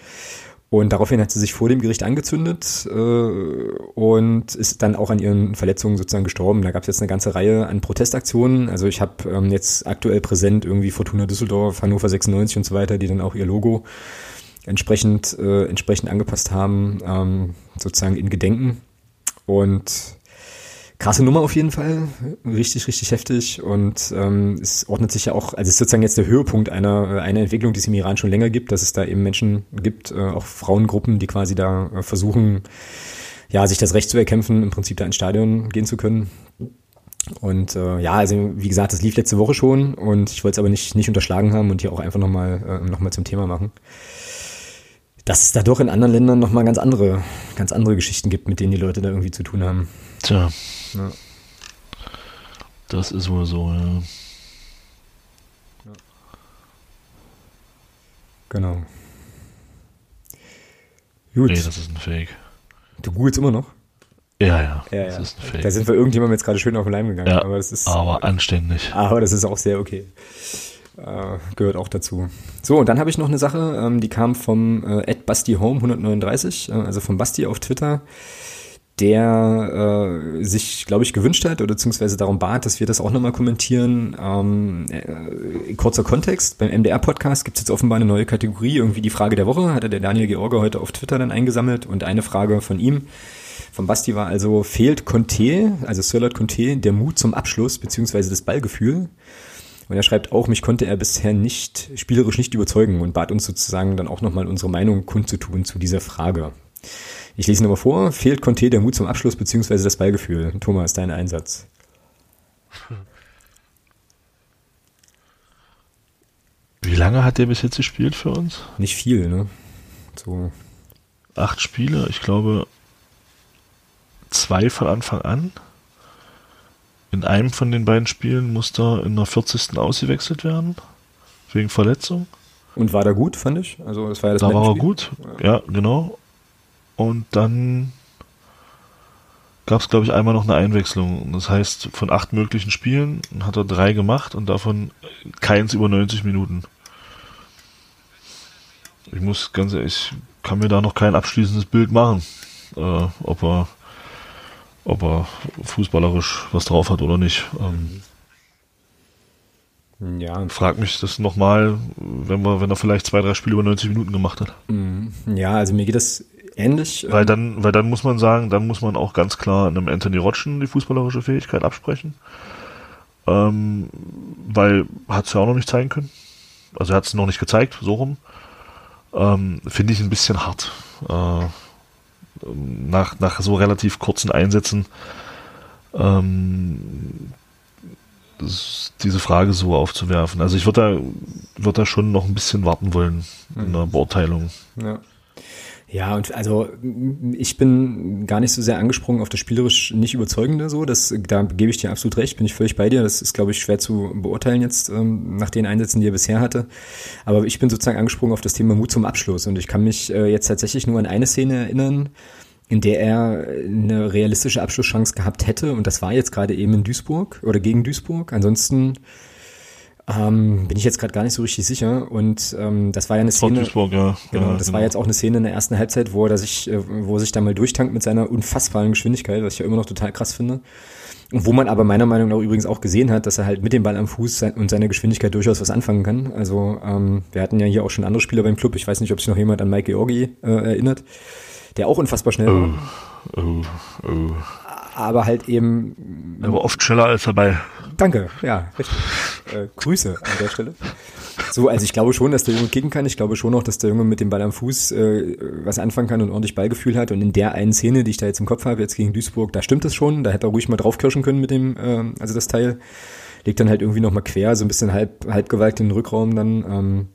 Und daraufhin hat sie sich vor dem Gericht angezündet äh, und ist dann auch an ihren Verletzungen sozusagen gestorben. Da gab es jetzt eine ganze Reihe an Protestaktionen. Also ich habe ähm, jetzt aktuell präsent irgendwie Fortuna Düsseldorf, Hannover 96 und so weiter, die dann auch ihr Logo entsprechend, äh, entsprechend angepasst haben, ähm, sozusagen in Gedenken. Und krasse Nummer auf jeden Fall, richtig, richtig heftig. Und ähm, es ordnet sich ja auch, also es ist sozusagen jetzt der Höhepunkt einer, einer Entwicklung, die es im Iran schon länger gibt, dass es da eben Menschen gibt, äh, auch Frauengruppen, die quasi da äh, versuchen, ja, sich das Recht zu erkämpfen, im Prinzip da ins Stadion gehen zu können. Und äh, ja, also wie gesagt, das lief letzte Woche schon. Und ich wollte es aber nicht, nicht unterschlagen haben und hier auch einfach nochmal äh, noch zum Thema machen dass es da doch in anderen Ländern nochmal ganz andere, ganz andere Geschichten gibt, mit denen die Leute da irgendwie zu tun haben. Tja. Ja. Das ist wohl so, ja. Genau. Gut. Nee, das ist ein Fake. du googelst immer noch? Ja, ja, Ja, das ja. ist ein Fake. Da sind wir irgendjemandem jetzt gerade schön auf den Leim gegangen. ja, aber das ist, aber anständig. aber das ist auch sehr okay. Äh, gehört auch dazu. So, und dann habe ich noch eine Sache, ähm, die kam vom äh, @bastihome 139, äh, also vom Basti auf Twitter, der äh, sich, glaube ich, gewünscht hat oder beziehungsweise darum bat, dass wir das auch nochmal kommentieren. Ähm, äh, kurzer Kontext, beim MDR-Podcast gibt es jetzt offenbar eine neue Kategorie, irgendwie die Frage der Woche, hatte der Daniel George heute auf Twitter dann eingesammelt und eine Frage von ihm, von Basti war also, fehlt Conte, also Sirlat Conte, der Mut zum Abschluss beziehungsweise das Ballgefühl? Und er schreibt auch, mich konnte er bisher nicht, spielerisch nicht überzeugen und bat uns sozusagen dann auch nochmal unsere Meinung kundzutun zu dieser Frage. Ich lese nochmal vor, fehlt Conte der Mut zum Abschluss beziehungsweise das Ballgefühl? Thomas, dein Einsatz. Wie lange hat der bis jetzt gespielt für uns? Nicht viel, ne? So, Acht Spiele, ich glaube zwei von Anfang an. In einem von den beiden Spielen musste er in der 40. ausgewechselt werden. Wegen Verletzung. Und war da gut, fand ich. Also das war ja das Da war er gut. Ja, genau. Und dann gab es, glaube ich, einmal noch eine Einwechslung. Das heißt, von acht möglichen Spielen hat er drei gemacht und davon keins über 90 Minuten. Ich muss ganz ehrlich, ich kann mir da noch kein abschließendes Bild machen, äh, ob er ob er fußballerisch was drauf hat oder nicht. Ähm, Ja, frag mich das nochmal, wenn, wir- wenn er vielleicht zwei, drei Spiele über 90 Minuten gemacht hat. ja, also mir geht das ähnlich. Weil dann, weil dann muss man sagen, dann muss man auch ganz klar einem Anthony Rotschen die fußballerische Fähigkeit absprechen. Ähm, weil hat es ja auch noch nicht zeigen können. Also er hat es noch nicht gezeigt, so rum. Ähm, Finde ich ein bisschen hart. Äh, nach, nach so relativ kurzen Einsätzen ähm, diese Frage so aufzuwerfen. Also ich würde da, würd da schon noch ein bisschen warten wollen in der Beurteilung. Ja. Ja, und also ich bin gar nicht so sehr angesprungen auf das spielerisch nicht überzeugende so. Das, da gebe ich dir absolut recht, bin ich völlig bei dir. Das ist, glaube ich, schwer zu beurteilen jetzt ähm, nach den Einsätzen, die er bisher hatte. Aber ich bin sozusagen angesprungen auf das Thema Mut zum Abschluss. Und ich kann mich äh, jetzt tatsächlich nur an eine Szene erinnern, in der er eine realistische Abschlusschance gehabt hätte. Und das war jetzt gerade eben in Duisburg oder gegen Duisburg. Ansonsten ähm, bin ich jetzt gerade gar nicht so richtig sicher. Und ähm, das war ja eine Szene. Duisburg, ja. Genau, ja, das war jetzt auch eine Szene in der ersten Halbzeit, wo er sich, äh, wo er sich da mal durchtankt mit seiner unfassbaren Geschwindigkeit, was ich ja immer noch total krass finde. Und wo man aber meiner Meinung nach übrigens auch gesehen hat, dass er halt mit dem Ball am Fuß und seiner Geschwindigkeit durchaus was anfangen kann. Also ähm, wir hatten ja hier auch schon andere Spieler beim Club. Ich weiß nicht, ob sich noch jemand an Mike Georgi äh, erinnert, der auch unfassbar schnell war, Oh, oh. aber halt eben Er war oft schneller als dabei. Danke, ja, richtig. Äh, Grüße an der Stelle. So, also ich glaube schon, dass der Junge kicken kann. Ich glaube schon auch, dass der Junge mit dem Ball am Fuß äh, was anfangen kann und ordentlich Ballgefühl hat. Und in der einen Szene, die ich da jetzt im Kopf habe, jetzt gegen Duisburg, da stimmt es schon. Da hätte er ruhig mal draufkirschen können mit dem, äh, also das Teil. Legt dann halt irgendwie nochmal quer, so ein bisschen halb, halbgewalkt in den Rückraum dann. Ähm,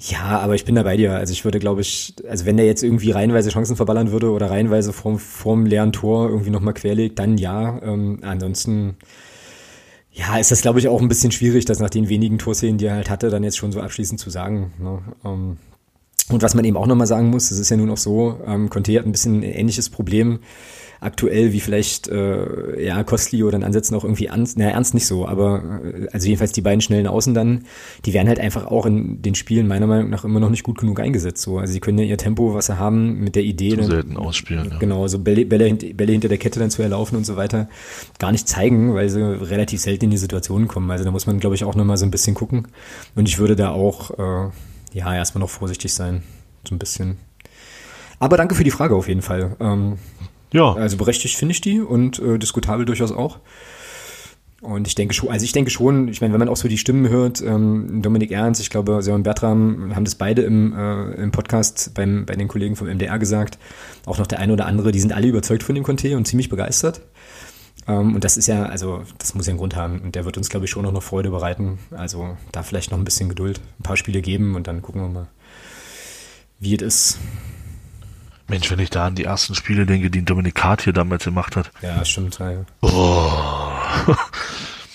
ja, aber ich bin da bei dir. Also ich würde, glaube ich, also wenn der jetzt irgendwie reihenweise Chancen verballern würde oder reihenweise vorm, vorm leeren Tor irgendwie nochmal querlegt, dann ja. Ähm, ansonsten, ja, ist das, glaube ich, auch ein bisschen schwierig, das nach den wenigen Torszenen, die er halt hatte, dann jetzt schon so abschließend zu sagen. Ne? Ähm, und was man eben auch nochmal sagen muss, es ist ja nun auch so, ähm, Conte hat ein bisschen ein ähnliches Problem aktuell wie vielleicht äh, ja Kostli oder in Ansätzen auch irgendwie ernst, naja, ernst nicht so, aber äh, also jedenfalls die beiden schnellen Außen dann, die werden halt einfach auch in den Spielen meiner Meinung nach immer noch nicht gut genug eingesetzt. So. Also sie können ja ihr Tempo, was sie haben, mit der Idee, Zu dann- selten ausspielen. Ja. Genau, so Bälle, Bälle, Bälle hinter der Kette dann zu erlaufen und so weiter, gar nicht zeigen, weil sie relativ selten in die Situationen kommen. Also da muss man, glaube ich, auch nochmal so ein bisschen gucken. Und ich würde da auch, äh, ja, erstmal noch vorsichtig sein. So ein bisschen. Aber danke für die Frage auf jeden Fall. Ähm, ja, also berechtigt finde ich die und äh, diskutabel durchaus auch. Und ich denke schon, also ich denke schon, ich meine, wenn man auch so die Stimmen hört, ähm, Dominik Ernst, ich glaube, Sören Bertram haben das beide im, äh, im Podcast beim, bei den Kollegen vom MDR gesagt, auch noch der eine oder andere, die sind alle überzeugt von dem Conte und ziemlich begeistert. Ähm, und das ist ja, also das muss ja einen Grund haben und der wird uns, glaube ich, schon noch, noch Freude bereiten. Also da vielleicht noch ein bisschen Geduld, ein paar Spiele geben und dann gucken wir mal, wie es ist. Mensch, wenn ich da an die ersten Spiele denke, die Dominikat hier damals gemacht hat. Ja, stimmt. Ja.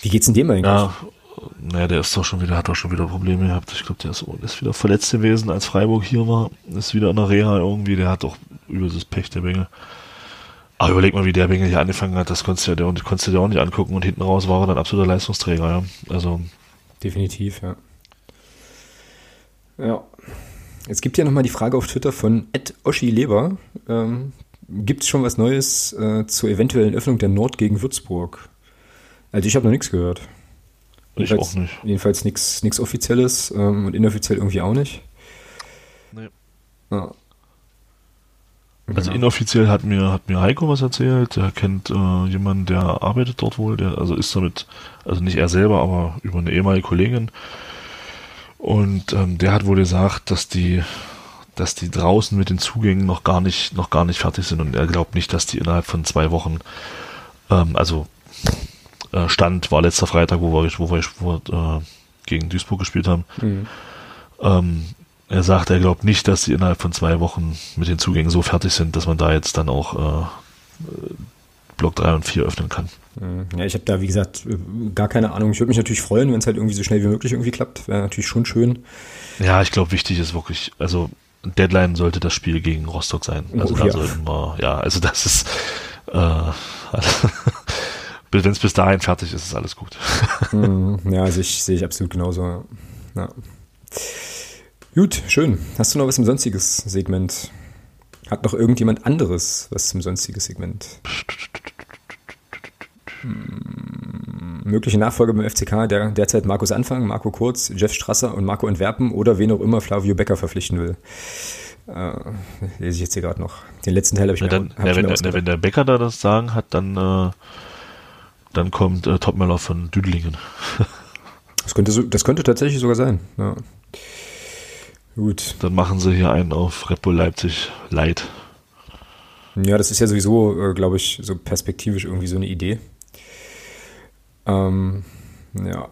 Wie geht's denn dem eigentlich? Ja, naja, der ist doch schon wieder, hat doch schon wieder Probleme gehabt. Ich glaube, der ist, ist wieder verletzt gewesen, als Freiburg hier war. Ist wieder in der Reha irgendwie. Der hat doch übelstes Pech, der Bengel. Aber überleg mal, wie der Bengel hier angefangen hat. Das konntest du ja, der, konntest du dir auch nicht angucken. Und hinten raus war er dann absoluter Leistungsträger, ja. Also, Definitiv, ja. Ja. Es gibt ja nochmal die Frage auf Twitter von Ed Oschi Leber. Ähm, gibt es schon was Neues äh, zur eventuellen Öffnung der Nord gegen Würzburg? Also ich habe noch nichts gehört. ich Jedenfalls- auch nicht. Jedenfalls nichts Offizielles ähm, und inoffiziell irgendwie auch nicht. Nee. Ja. Also Genau. inoffiziell hat mir, hat mir Heiko was erzählt. Er kennt äh, jemanden, der arbeitet dort wohl, der, also ist damit, also nicht er selber, aber über eine ehemalige Kollegin. Und ähm, der hat wohl gesagt, dass die, dass die draußen mit den Zugängen noch gar nicht, noch gar nicht fertig sind und er glaubt nicht, dass die innerhalb von zwei Wochen, ähm, also äh, Stand war letzter Freitag, wo wir, wo wir, wo wir äh, gegen Duisburg gespielt haben. Mhm. Ähm, er sagt, er glaubt nicht, dass sie innerhalb von zwei Wochen mit den Zugängen so fertig sind, dass man da jetzt dann auch äh, äh, Block 3 und 4 öffnen kann. Ja, ich habe da, wie gesagt, gar keine Ahnung. Ich würde mich natürlich freuen, wenn es halt irgendwie so schnell wie möglich irgendwie klappt. Wäre natürlich schon schön. Ja, ich glaube, wichtig ist wirklich, also Deadline sollte das Spiel gegen Rostock sein. Also Oh, da ja. sollten wir, ja, also das ist, äh, wenn es bis dahin fertig ist, ist alles gut. Mhm. Ja, sehe ich, sehe ich absolut genauso. Ja. Gut, schön. Hast du noch was im sonstiges Segment? Hat noch irgendjemand anderes was zum sonstiges Segment? Hm, Mögliche Nachfolger beim FCK, der derzeit Markus Anfang, Marco Kurz, Jeff Strasser und Marco Antwerpen oder wen auch immer Flavio Becker verpflichten will. Äh, lese ich jetzt hier gerade noch. Den letzten Teil habe ich Ja, mir, dann, hab ja, wenn, mir wenn der Bäcker da das sagen hat, dann, äh, dann kommt äh, Topmöller von Düdelingen. das, könnte so, das könnte tatsächlich sogar sein. Ja. Gut. Dann machen sie hier einen auf Bull Leipzig Light. Ja, das ist ja sowieso, äh, glaube ich, so perspektivisch irgendwie so eine Idee. Ähm, ja,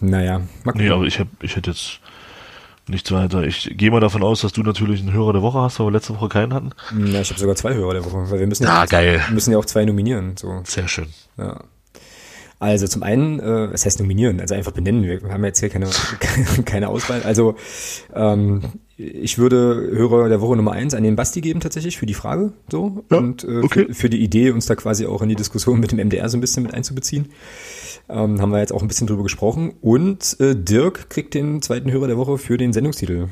naja, mal Nee, aber ich, hab, ich hätte jetzt nichts weiter. Ich gehe mal davon aus, dass du natürlich einen Hörer der Woche hast, weil wir letzte Woche keinen hatten. Ja, ich habe sogar zwei Hörer der Woche, weil wir müssen ja, Ah, geil. wir müssen ja auch zwei nominieren. So. Sehr schön. Ja. Also zum einen, äh, was heißt nominieren? Also einfach benennen. Wir haben jetzt hier keine, keine Auswahl. Also ähm, ich würde Hörer der Woche Nummer eins an den Basti geben tatsächlich für die Frage. So Ja, und äh, okay. für, für die Idee, uns da quasi auch in die Diskussion mit dem MDR so ein bisschen mit einzubeziehen. Ähm, haben wir jetzt auch ein bisschen drüber gesprochen. Und äh, Dirk kriegt den zweiten Hörer der Woche für den Sendungstitel.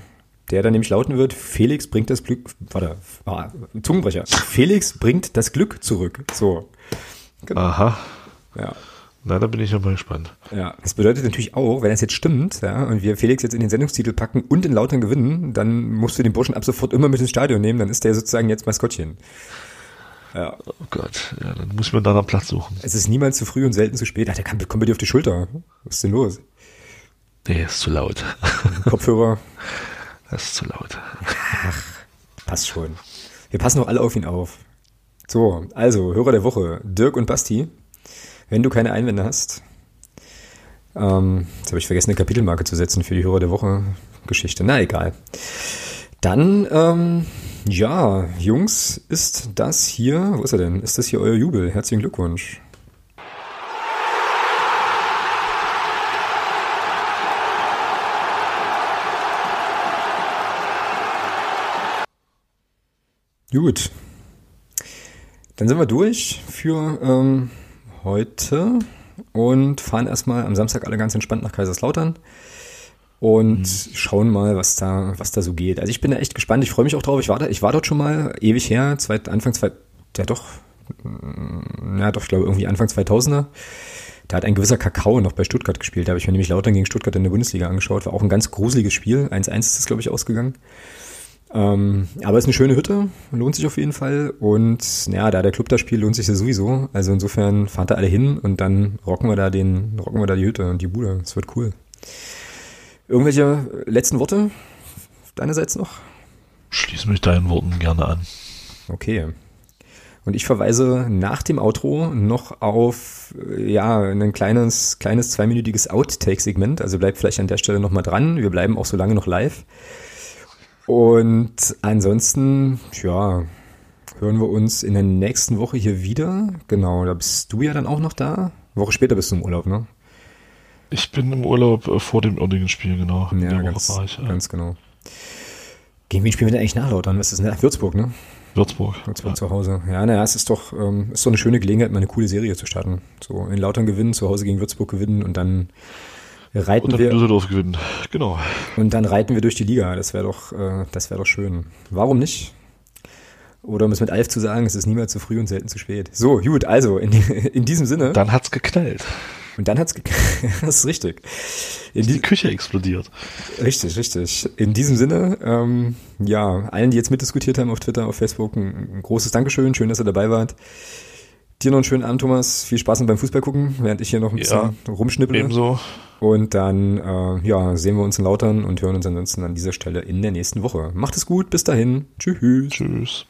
Der dann nämlich lauten wird, Felix bringt das Glück, warte, ah, Zungenbrecher. Felix bringt das Glück zurück. So. Genau. Aha. Ja. Na, da bin ich ja mal gespannt. Ja, das bedeutet natürlich auch, wenn das jetzt stimmt, ja, und wir Felix jetzt in den Sendungstitel packen und in Lautern gewinnen, dann musst du den Burschen ab sofort immer mit ins Stadion nehmen, dann ist der sozusagen jetzt Maskottchen. Ja. Oh Gott, ja, dann muss man da einen Platz suchen. Es ist niemals zu früh und selten zu spät. Ach, der kann, kommt bei dir auf die Schulter. Was ist denn los? Nee, ist zu laut. Kopfhörer, Das ist zu laut. passt schon. Wir passen auch alle auf ihn auf. So, also, Hörer der Woche, Dirk und Basti. Wenn du keine Einwände hast, ähm, jetzt habe ich vergessen, eine Kapitelmarke zu setzen für die Hörer der Woche Geschichte. Na egal. Dann, ähm, ja, Jungs, ist das hier, wo ist er denn? Ist das hier euer Jubel? Herzlichen Glückwunsch. Gut. Dann sind wir durch für ähm, heute und fahren erstmal am Samstag alle ganz entspannt nach Kaiserslautern und schauen mal, was da, was da so geht. Also ich bin da echt gespannt. Ich freue mich auch drauf. Ich war, da, ich war dort schon mal ewig her, zweit, Anfang zwei, ja doch, mm, ja doch, ich glaube irgendwie Anfang 2000er. Da hat ein gewisser Kakao noch bei Stuttgart gespielt. Da habe ich mir nämlich Lautern gegen Stuttgart in der Bundesliga angeschaut. War auch ein ganz gruseliges Spiel. 1-1 ist das, glaube ich, ausgegangen. Ähm, aber es ist eine schöne Hütte, lohnt sich auf jeden Fall. Und ja, da der Club da spielt, lohnt sich das sowieso. Also insofern fahrt da alle hin und dann rocken wir da den, rocken wir da die Hütte und die Bude. Es wird cool. Irgendwelche letzten Worte deinerseits noch? Schließ mich deinen Worten gerne an. Okay. Und ich verweise nach dem Outro noch auf äh, ja ein kleines kleines zweiminütiges Outtake-Segment. Also bleibt vielleicht an der Stelle noch mal dran. Wir bleiben auch so lange noch live. Und ansonsten, ja, hören wir uns in der nächsten Woche hier wieder. Genau, da bist du ja dann auch noch da. Eine Woche später bist du im Urlaub, ne? Ich bin im Urlaub äh, vor dem Oerdingen-Spiel, genau. In Ja, ganz, ich. Äh, ganz genau. Gegen wen spielen wir denn eigentlich nach Lautern? Was ist denn? Würzburg, ne? Würzburg. Würzburg zu Hause. Ja, naja, es ist doch, ähm, ist doch eine schöne Gelegenheit, mal eine coole Serie zu starten. So in Lautern gewinnen, zu Hause gegen Würzburg gewinnen und dann reiten Und dann wir Düsseldorf gewinnen. Genau. und dann reiten wir durch die Liga. Das wäre doch, äh, das wäre doch schön. Warum nicht? Oder um es mit Alf zu sagen, es ist niemals zu früh und selten zu spät. So, gut, also in, in diesem Sinne. Dann hat's geknallt. und dann hat's, ge- das ist richtig. In Die die, Küche explodiert. Richtig, richtig. In diesem Sinne, ähm, ja, allen, die jetzt mitdiskutiert haben auf Twitter, auf Facebook, ein, ein großes Dankeschön. Schön, dass ihr dabei wart. Dir noch einen schönen Abend, Thomas. Viel Spaß beim Fußball gucken, während ich hier noch ein bisschen rumschnippel. Ebenso. Und dann, äh, ja, sehen wir uns in Lautern und hören uns ansonsten an dieser Stelle in der nächsten Woche. Macht es gut, bis dahin. Tschüss. Tschüss.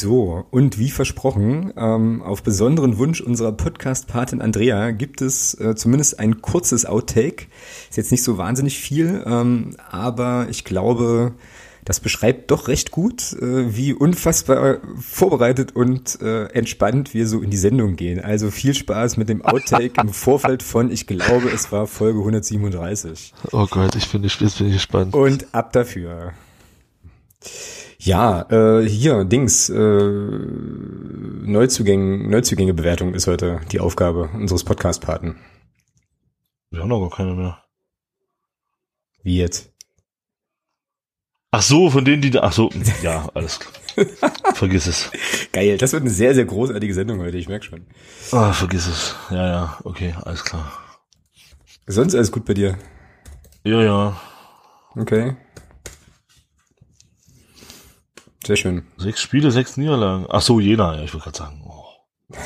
So, und wie versprochen, ähm, auf besonderen Wunsch unserer Podcast-Patin Andrea gibt es äh, zumindest ein kurzes Outtake. Ist jetzt nicht so wahnsinnig viel, ähm, aber ich glaube, das beschreibt doch recht gut, äh, wie unfassbar vorbereitet und äh, entspannt wir so in die Sendung gehen. Also viel Spaß mit dem Outtake im Vorfeld von, ich glaube, es war Folge 137. Oh Gott, ich bin, jetzt bin ich gespannt. Und ab dafür. Ja, äh, hier, Dings, äh, Neuzugänge, Neuzugängebewertung ist heute die Aufgabe unseres Podcast-Paten. Wir haben doch gar keine mehr. Wie jetzt? Ach so, von denen, die da, ach so, ja, alles klar. vergiss es. Geil, das wird eine sehr, sehr großartige Sendung heute, ich merk schon. Ah, vergiss es. Ja, ja, okay, alles klar. Sonst alles gut bei dir? Ja, ja. Okay. Sehr schön. Sechs Spiele, sechs Niederlagen. Ach so, Jena, ja, ich wollte gerade sagen. Oh,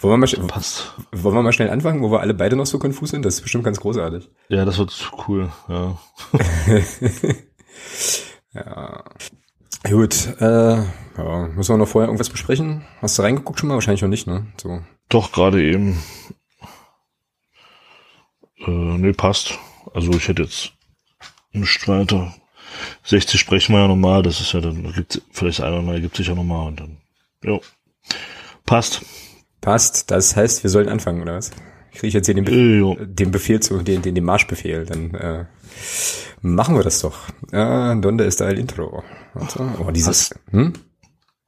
Wollen wir, mal, sch- passt. wollen wir mal schnell anfangen, wo wir alle beide noch so konfus sind? Das ist bestimmt ganz großartig. Ja, das wird cool, ja. Ja. Gut, äh, ja, müssen wir noch vorher irgendwas besprechen? Hast du reingeguckt schon mal? Wahrscheinlich noch nicht, ne? So. Doch, gerade eben. Äh, nee, passt. Also ich hätte jetzt nicht weiter. 60 sprechen wir ja nochmal, das ist ja dann, da gibt's vielleicht einer mal, gibt sich ja nochmal und dann. Jo. Passt. Passt. Das heißt, wir sollen anfangen, oder was? Kriege ich jetzt hier den, Be Äh, den Befehl zu, den, den, den Marschbefehl, dann äh, machen wir das doch. Ja, donde ist el Intro. Warte. Oh, dieses, hm?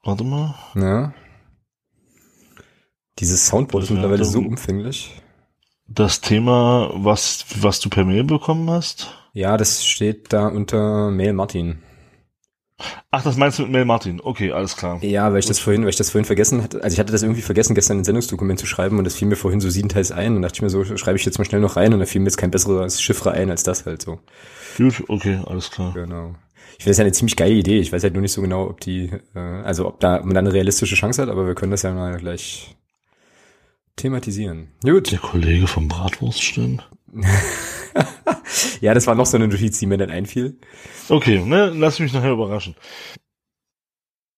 Warte mal. Ja. Dieses Soundboard ist mittlerweile so umfänglich. Das Thema, was, was du per Mail bekommen hast? Ja, das steht da unter Mail Martin. Ach, das meinst du mit Mail Martin? Okay, alles klar. Ja, weil ich das vorhin, weil ich das vorhin vergessen hatte. Also ich hatte das irgendwie vergessen, gestern ein Sendungsdokument zu schreiben und das fiel mir vorhin so siebenteils ein und dachte ich mir so, schreibe ich jetzt mal schnell noch rein und da fiel mir jetzt kein besseres Chiffre ein als das halt so. Gut, okay, alles klar. Genau. Ich finde das ja eine ziemlich geile Idee. Ich weiß halt nur nicht so genau, ob die, äh, also ob da man da eine realistische Chance hat, aber wir können das ja mal gleich thematisieren. Gut. Der Kollege vom Bratwurststand? Ja, das war noch so eine Notiz, die mir dann einfiel. Okay, ne, lass mich nachher überraschen.